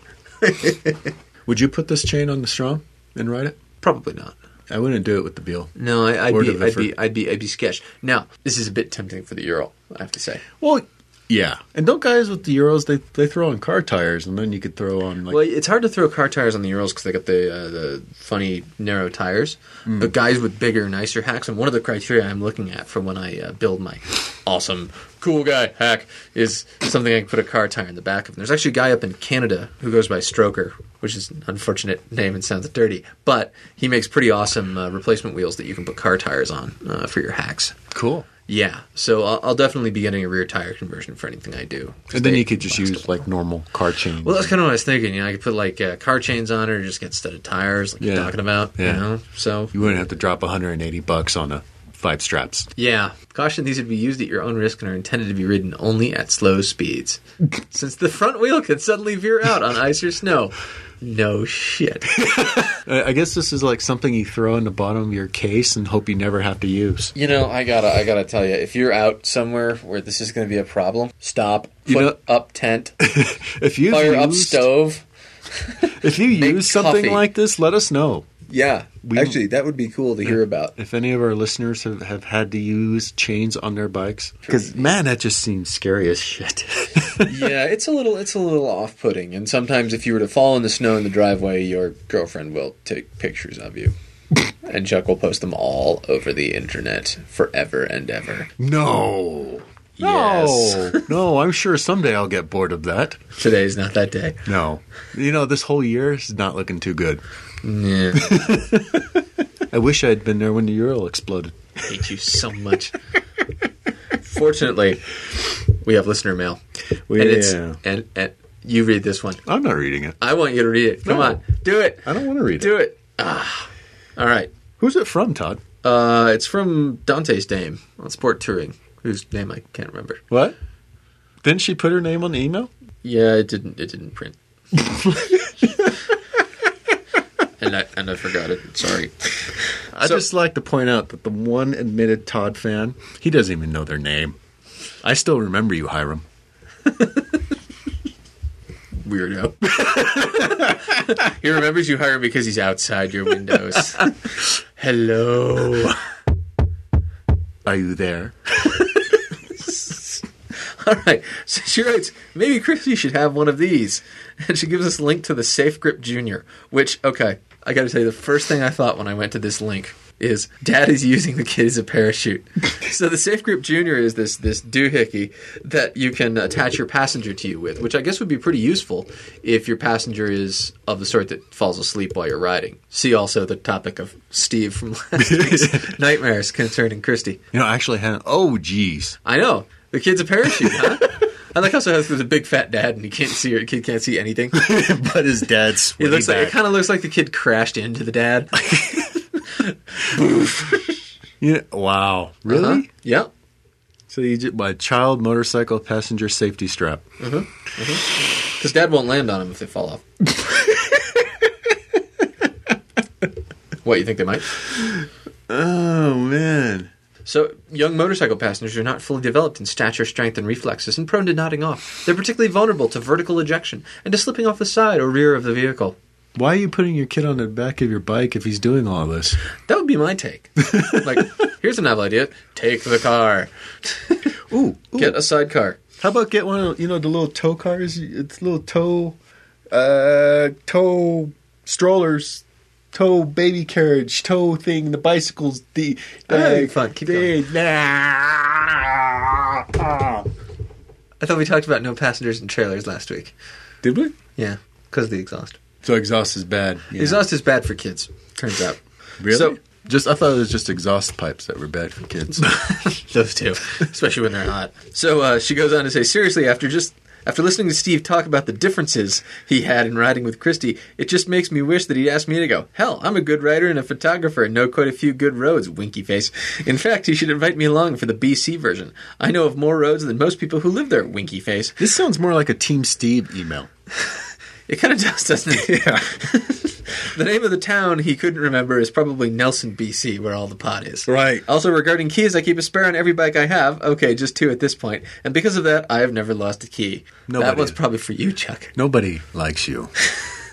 Speaker 1: Would you put this chain on the Strom and ride it?
Speaker 2: Probably not.
Speaker 1: I wouldn't do it with the Buell.
Speaker 2: No, I, I'd be, I'd be, I'd be, I'd be sketched. Now, this is a bit tempting for the Ural, I have to say.
Speaker 1: Well, yeah. And don't guys with the Urals they they throw on car tires and then you could throw on like
Speaker 2: Well, it's hard to throw car tires on the Urals because they got the uh, the funny narrow tires. But guys with bigger, nicer hacks, and one of the criteria I'm looking at for when I uh, build my awesome, cool guy hack is something I can put a car tire in the back of. And there's actually a guy up in Canada who goes by Stroker, which is an unfortunate name and sounds dirty, but he makes pretty awesome uh, replacement wheels that you can put car tires on uh, for your hacks.
Speaker 1: cool.
Speaker 2: Yeah, so I'll, I'll definitely be getting a rear tire conversion for anything I do.
Speaker 1: And then you could just use like normal car chains.
Speaker 2: well, that's kind of what I was thinking. You know, I could put like uh, car chains on it, or just get studded tires, like
Speaker 1: Yeah.
Speaker 2: you're talking about.
Speaker 1: Yeah.
Speaker 2: You know, so
Speaker 1: you wouldn't have to drop 180 bucks on a five straps.
Speaker 2: yeah. Caution: these would be used at your own risk and are intended to be ridden only at slow speeds, *laughs* since the front wheel can suddenly veer out on ice or snow. No shit. *laughs*
Speaker 1: I guess this is like something you throw in the bottom of your case and hope you never have to use.
Speaker 2: You know, I gotta, I gotta tell you, if you're out somewhere where this is going to be a problem, stop.
Speaker 1: You
Speaker 2: Put up tent, *laughs*
Speaker 1: If you
Speaker 2: fire up stove.
Speaker 1: if you use something
Speaker 2: coffee.
Speaker 1: like this, let us know.
Speaker 2: Yeah,
Speaker 1: We-
Speaker 2: actually, that would be cool to hear about.
Speaker 1: If any of our listeners have, have had to use chains on their bikes, because man, that just seems scary as shit. *laughs*
Speaker 2: yeah, it's a little it's a little off-putting, and sometimes if you were to fall in the snow in the driveway, your girlfriend will take pictures of you, *laughs* and Chuck will post them all over the internet forever and ever.
Speaker 1: no,
Speaker 2: Yes.
Speaker 1: no, no. I'm sure someday I'll get bored of that.
Speaker 2: Today's not that day.
Speaker 1: No, you know this whole year is not looking too good.
Speaker 2: Yeah, *laughs*
Speaker 1: I wish I had been there when the Ural exploded.
Speaker 2: I hate you so much. Fortunately, we have listener mail,
Speaker 1: We-
Speaker 2: and it's
Speaker 1: yeah.
Speaker 2: and and you read this one.
Speaker 1: I'm not reading it.
Speaker 2: I want you to read it. Come
Speaker 1: No.
Speaker 2: on, do it.
Speaker 1: I don't want to read it.
Speaker 2: Do
Speaker 1: it.
Speaker 2: it. Ah. All right.
Speaker 1: Who's it from, Todd?
Speaker 2: Uh, it's from Dante's Dame on Sport Touring, whose name I can't remember.
Speaker 1: What? Didn't she put her name on the email?
Speaker 2: Yeah, it didn't. It didn't print. *laughs* and I and I forgot it. Sorry.
Speaker 1: I
Speaker 2: So-
Speaker 1: just like to point out that the one admitted Todd fan, he doesn't even know their name. I still remember you, Hiram. *laughs*
Speaker 2: Weirdo. *laughs* he remembers you Hiram, because he's outside your windows. *laughs* Hello.
Speaker 1: Are you there?
Speaker 2: All right. So she writes, maybe Chrissy should have one of these. And she gives us a link to the Safe Grip Junior, which, okay, I got to tell you, the first thing I thought when I went to this link is Dad is using the kid as a parachute. *laughs* so the Safe Grip Junior is this this doohickey that you can attach your passenger to you with, which I guess would be pretty useful if your passenger is of the sort that falls asleep while you're riding. See also the topic of Steve from last *laughs* week's nightmares concerning Christy.
Speaker 1: You know, I actually had. Oh, geez.
Speaker 2: I know. The kid's a parachute, huh? *laughs* I like how so there's a big fat dad and he can't see or kid can't see anything. *laughs*
Speaker 1: but his dad's.
Speaker 2: It looks like it kind of looks like the kid crashed into the dad. *laughs*
Speaker 1: Yeah, wow. Really?
Speaker 2: Uh-huh. Yep.
Speaker 1: So you just by child motorcycle passenger safety strap.
Speaker 2: Because dad won't land on him if they fall off. *laughs* what you think they might?
Speaker 1: Oh man.
Speaker 2: So, young motorcycle passengers are not fully developed in stature, strength, and reflexes, and prone to nodding off. They're particularly vulnerable to vertical ejection and to slipping off the side or rear of the vehicle.
Speaker 1: Why are you putting your kid on the back of your bike if he's doing all this?
Speaker 2: That would be my take. *laughs* like, here's a novel idea: take the car, *laughs*
Speaker 1: Ooh, ooh.
Speaker 2: get a sidecar.
Speaker 1: How about get one of you know the little tow cars? It's little tow, uh, tow strollers, tow baby carriage, tow thing. The bicycles. The uh,
Speaker 2: Ah, that'd be fun. Keep
Speaker 1: the-
Speaker 2: I thought we talked about no passengers and trailers last week.
Speaker 1: Did we?
Speaker 2: Yeah, because of the exhaust.
Speaker 1: So exhaust is bad. Yeah.
Speaker 2: Exhaust is bad for kids. Turns out.
Speaker 1: Really?
Speaker 2: So-
Speaker 1: just I thought it was just exhaust pipes that were bad for kids. *laughs*
Speaker 2: Those two, especially when they're hot. So uh, she goes on to say, seriously, after just After listening to Steve talk about the differences he had in riding with Christy, it just makes me wish that he'd asked me to go. Hell, I'm a good rider and a photographer and know quite a few good roads, winky face. In fact, he should invite me along for the BC version. I know of more roads than most people who live there, winky face.
Speaker 1: This sounds more like a Team Steve email. *laughs*
Speaker 2: It kind of does, doesn't it? *laughs*
Speaker 1: Yeah.
Speaker 2: The name of the town he couldn't remember is probably Nelson, BC, where all the pot is.
Speaker 1: Right.
Speaker 2: Also, regarding keys, I keep a spare on every bike I have. Okay, just two at this point. And because of that, I have never lost a key.
Speaker 1: Nobody.
Speaker 2: That one's probably for you, Chuck.
Speaker 1: Nobody likes you.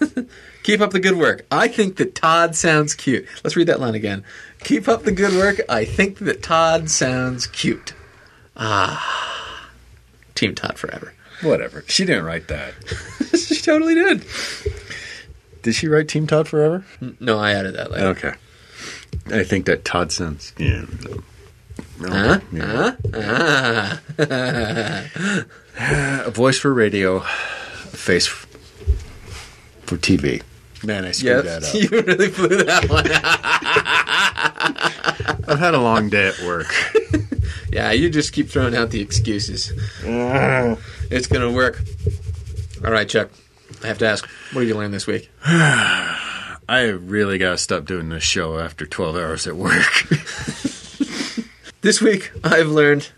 Speaker 1: *laughs*
Speaker 2: Keep up the good work. I think that Todd sounds cute. Let's read that line again. Keep up the good work. I think that Todd sounds cute. Ah. Team Todd forever.
Speaker 1: Whatever. She didn't write that. *laughs*
Speaker 2: she totally did.
Speaker 1: Did she write Team Todd Forever?
Speaker 2: No, I added that later.
Speaker 1: Okay. I think that Todd sounds. Yeah. no. No,
Speaker 2: Huh?
Speaker 1: yeah.
Speaker 2: Huh? Ah. *laughs*
Speaker 1: A voice for radio, a face for TV. Man, I screwed that up. *laughs*
Speaker 2: you really blew that one.
Speaker 1: I've had a long day at work.
Speaker 2: Yeah, you just keep throwing out the excuses. It's gonna work. All right, Chuck. I have to ask, what did you learn this week? *sighs*
Speaker 1: I really got to stop doing this show after 12 hours at work. *laughs*
Speaker 2: This week, I've learned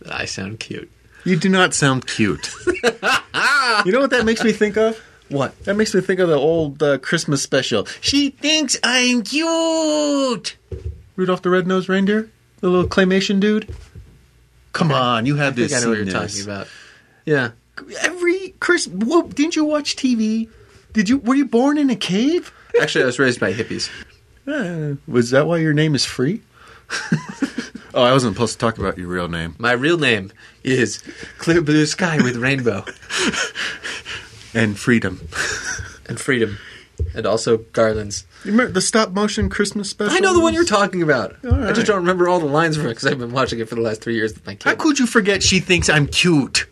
Speaker 2: that I sound cute.
Speaker 1: you do not sound cute. *laughs* you know what that makes me think of?
Speaker 2: What?
Speaker 1: That makes me think of the old uh, Christmas special. She thinks I'm cute. Rudolph the Red-Nosed Reindeer, the little claymation dude. Come on, you have
Speaker 2: I
Speaker 1: this.
Speaker 2: I know what you're talking about. Yeah.
Speaker 1: Every Chris, whoa, didn't you watch TV? Did you? Were you born in a cave?
Speaker 2: Actually, I was raised by hippies.
Speaker 1: Uh, was that why your name is Free? *laughs* oh, I wasn't supposed to talk about your real name.
Speaker 2: My real name is Clear Blue Sky with Rainbow *laughs*
Speaker 1: And Freedom.
Speaker 2: and Freedom, and also Garlands.
Speaker 1: You remember the stop motion Christmas special?
Speaker 2: I know the one you're talking about.
Speaker 1: All
Speaker 2: I just don't remember all the lines from it because I've been watching it for the last three years with my
Speaker 1: How could you forget she thinks I'm cute?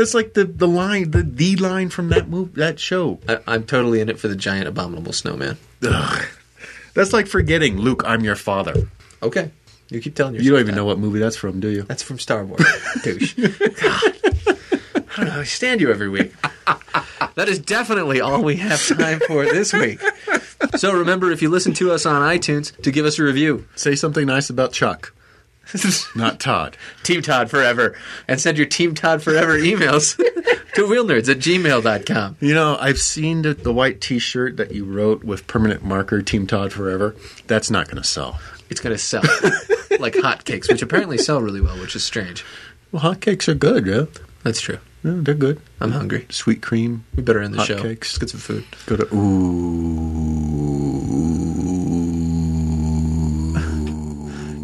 Speaker 1: That's like the, the line, the the line from that move, that show.
Speaker 2: I, I'm totally in it for the giant abominable snowman.
Speaker 1: Ugh. That's like forgetting Luke, I'm your father.
Speaker 2: Okay, you keep telling yourself.
Speaker 1: You don't even
Speaker 2: that.
Speaker 1: know what movie that's from, do you?
Speaker 2: That's from Star Wars. *laughs* Douche. God. I don't know. I stand you every week. *laughs* That is definitely all we have time for this week. So remember, if you listen to us on iTunes, to give us a review.
Speaker 1: Say something nice about Chuck, *laughs* not Todd.
Speaker 2: Team Todd Forever. And send your Team Todd Forever emails *laughs* to wheelnerds at gmail.com.
Speaker 1: You know, I've seen the, the white T-shirt that you wrote with permanent marker "Team Todd Forever." That's not going to sell.
Speaker 2: It's going to sell *laughs* like hotcakes, which apparently sell really well, which is strange.
Speaker 1: Well, hotcakes are good, yeah.
Speaker 2: That's true.
Speaker 1: Yeah, they're good.
Speaker 2: I'm hungry.
Speaker 1: Sweet cream.
Speaker 2: We better end the show.
Speaker 1: Hotcakes.
Speaker 2: Let's get some food.
Speaker 1: Go to ooh.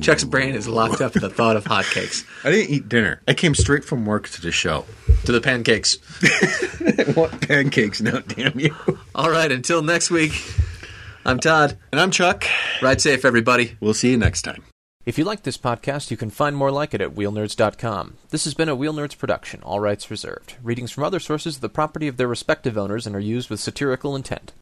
Speaker 2: Chuck's brain is locked up at the thought of hotcakes. *laughs*
Speaker 1: I didn't eat dinner. I came straight from work to the show.
Speaker 2: To the pancakes. *laughs*
Speaker 1: what pancakes now? Damn you!
Speaker 2: All right, until next week, I'm Todd.
Speaker 1: And I'm Chuck.
Speaker 2: Ride safe, everybody.
Speaker 1: We'll see you next time.
Speaker 4: If you like this podcast, you can find more like it at wheelnerds.com. This has been a Wheel Nerds production, all rights reserved. Readings from other sources are the property of their respective owners and are used with satirical intent.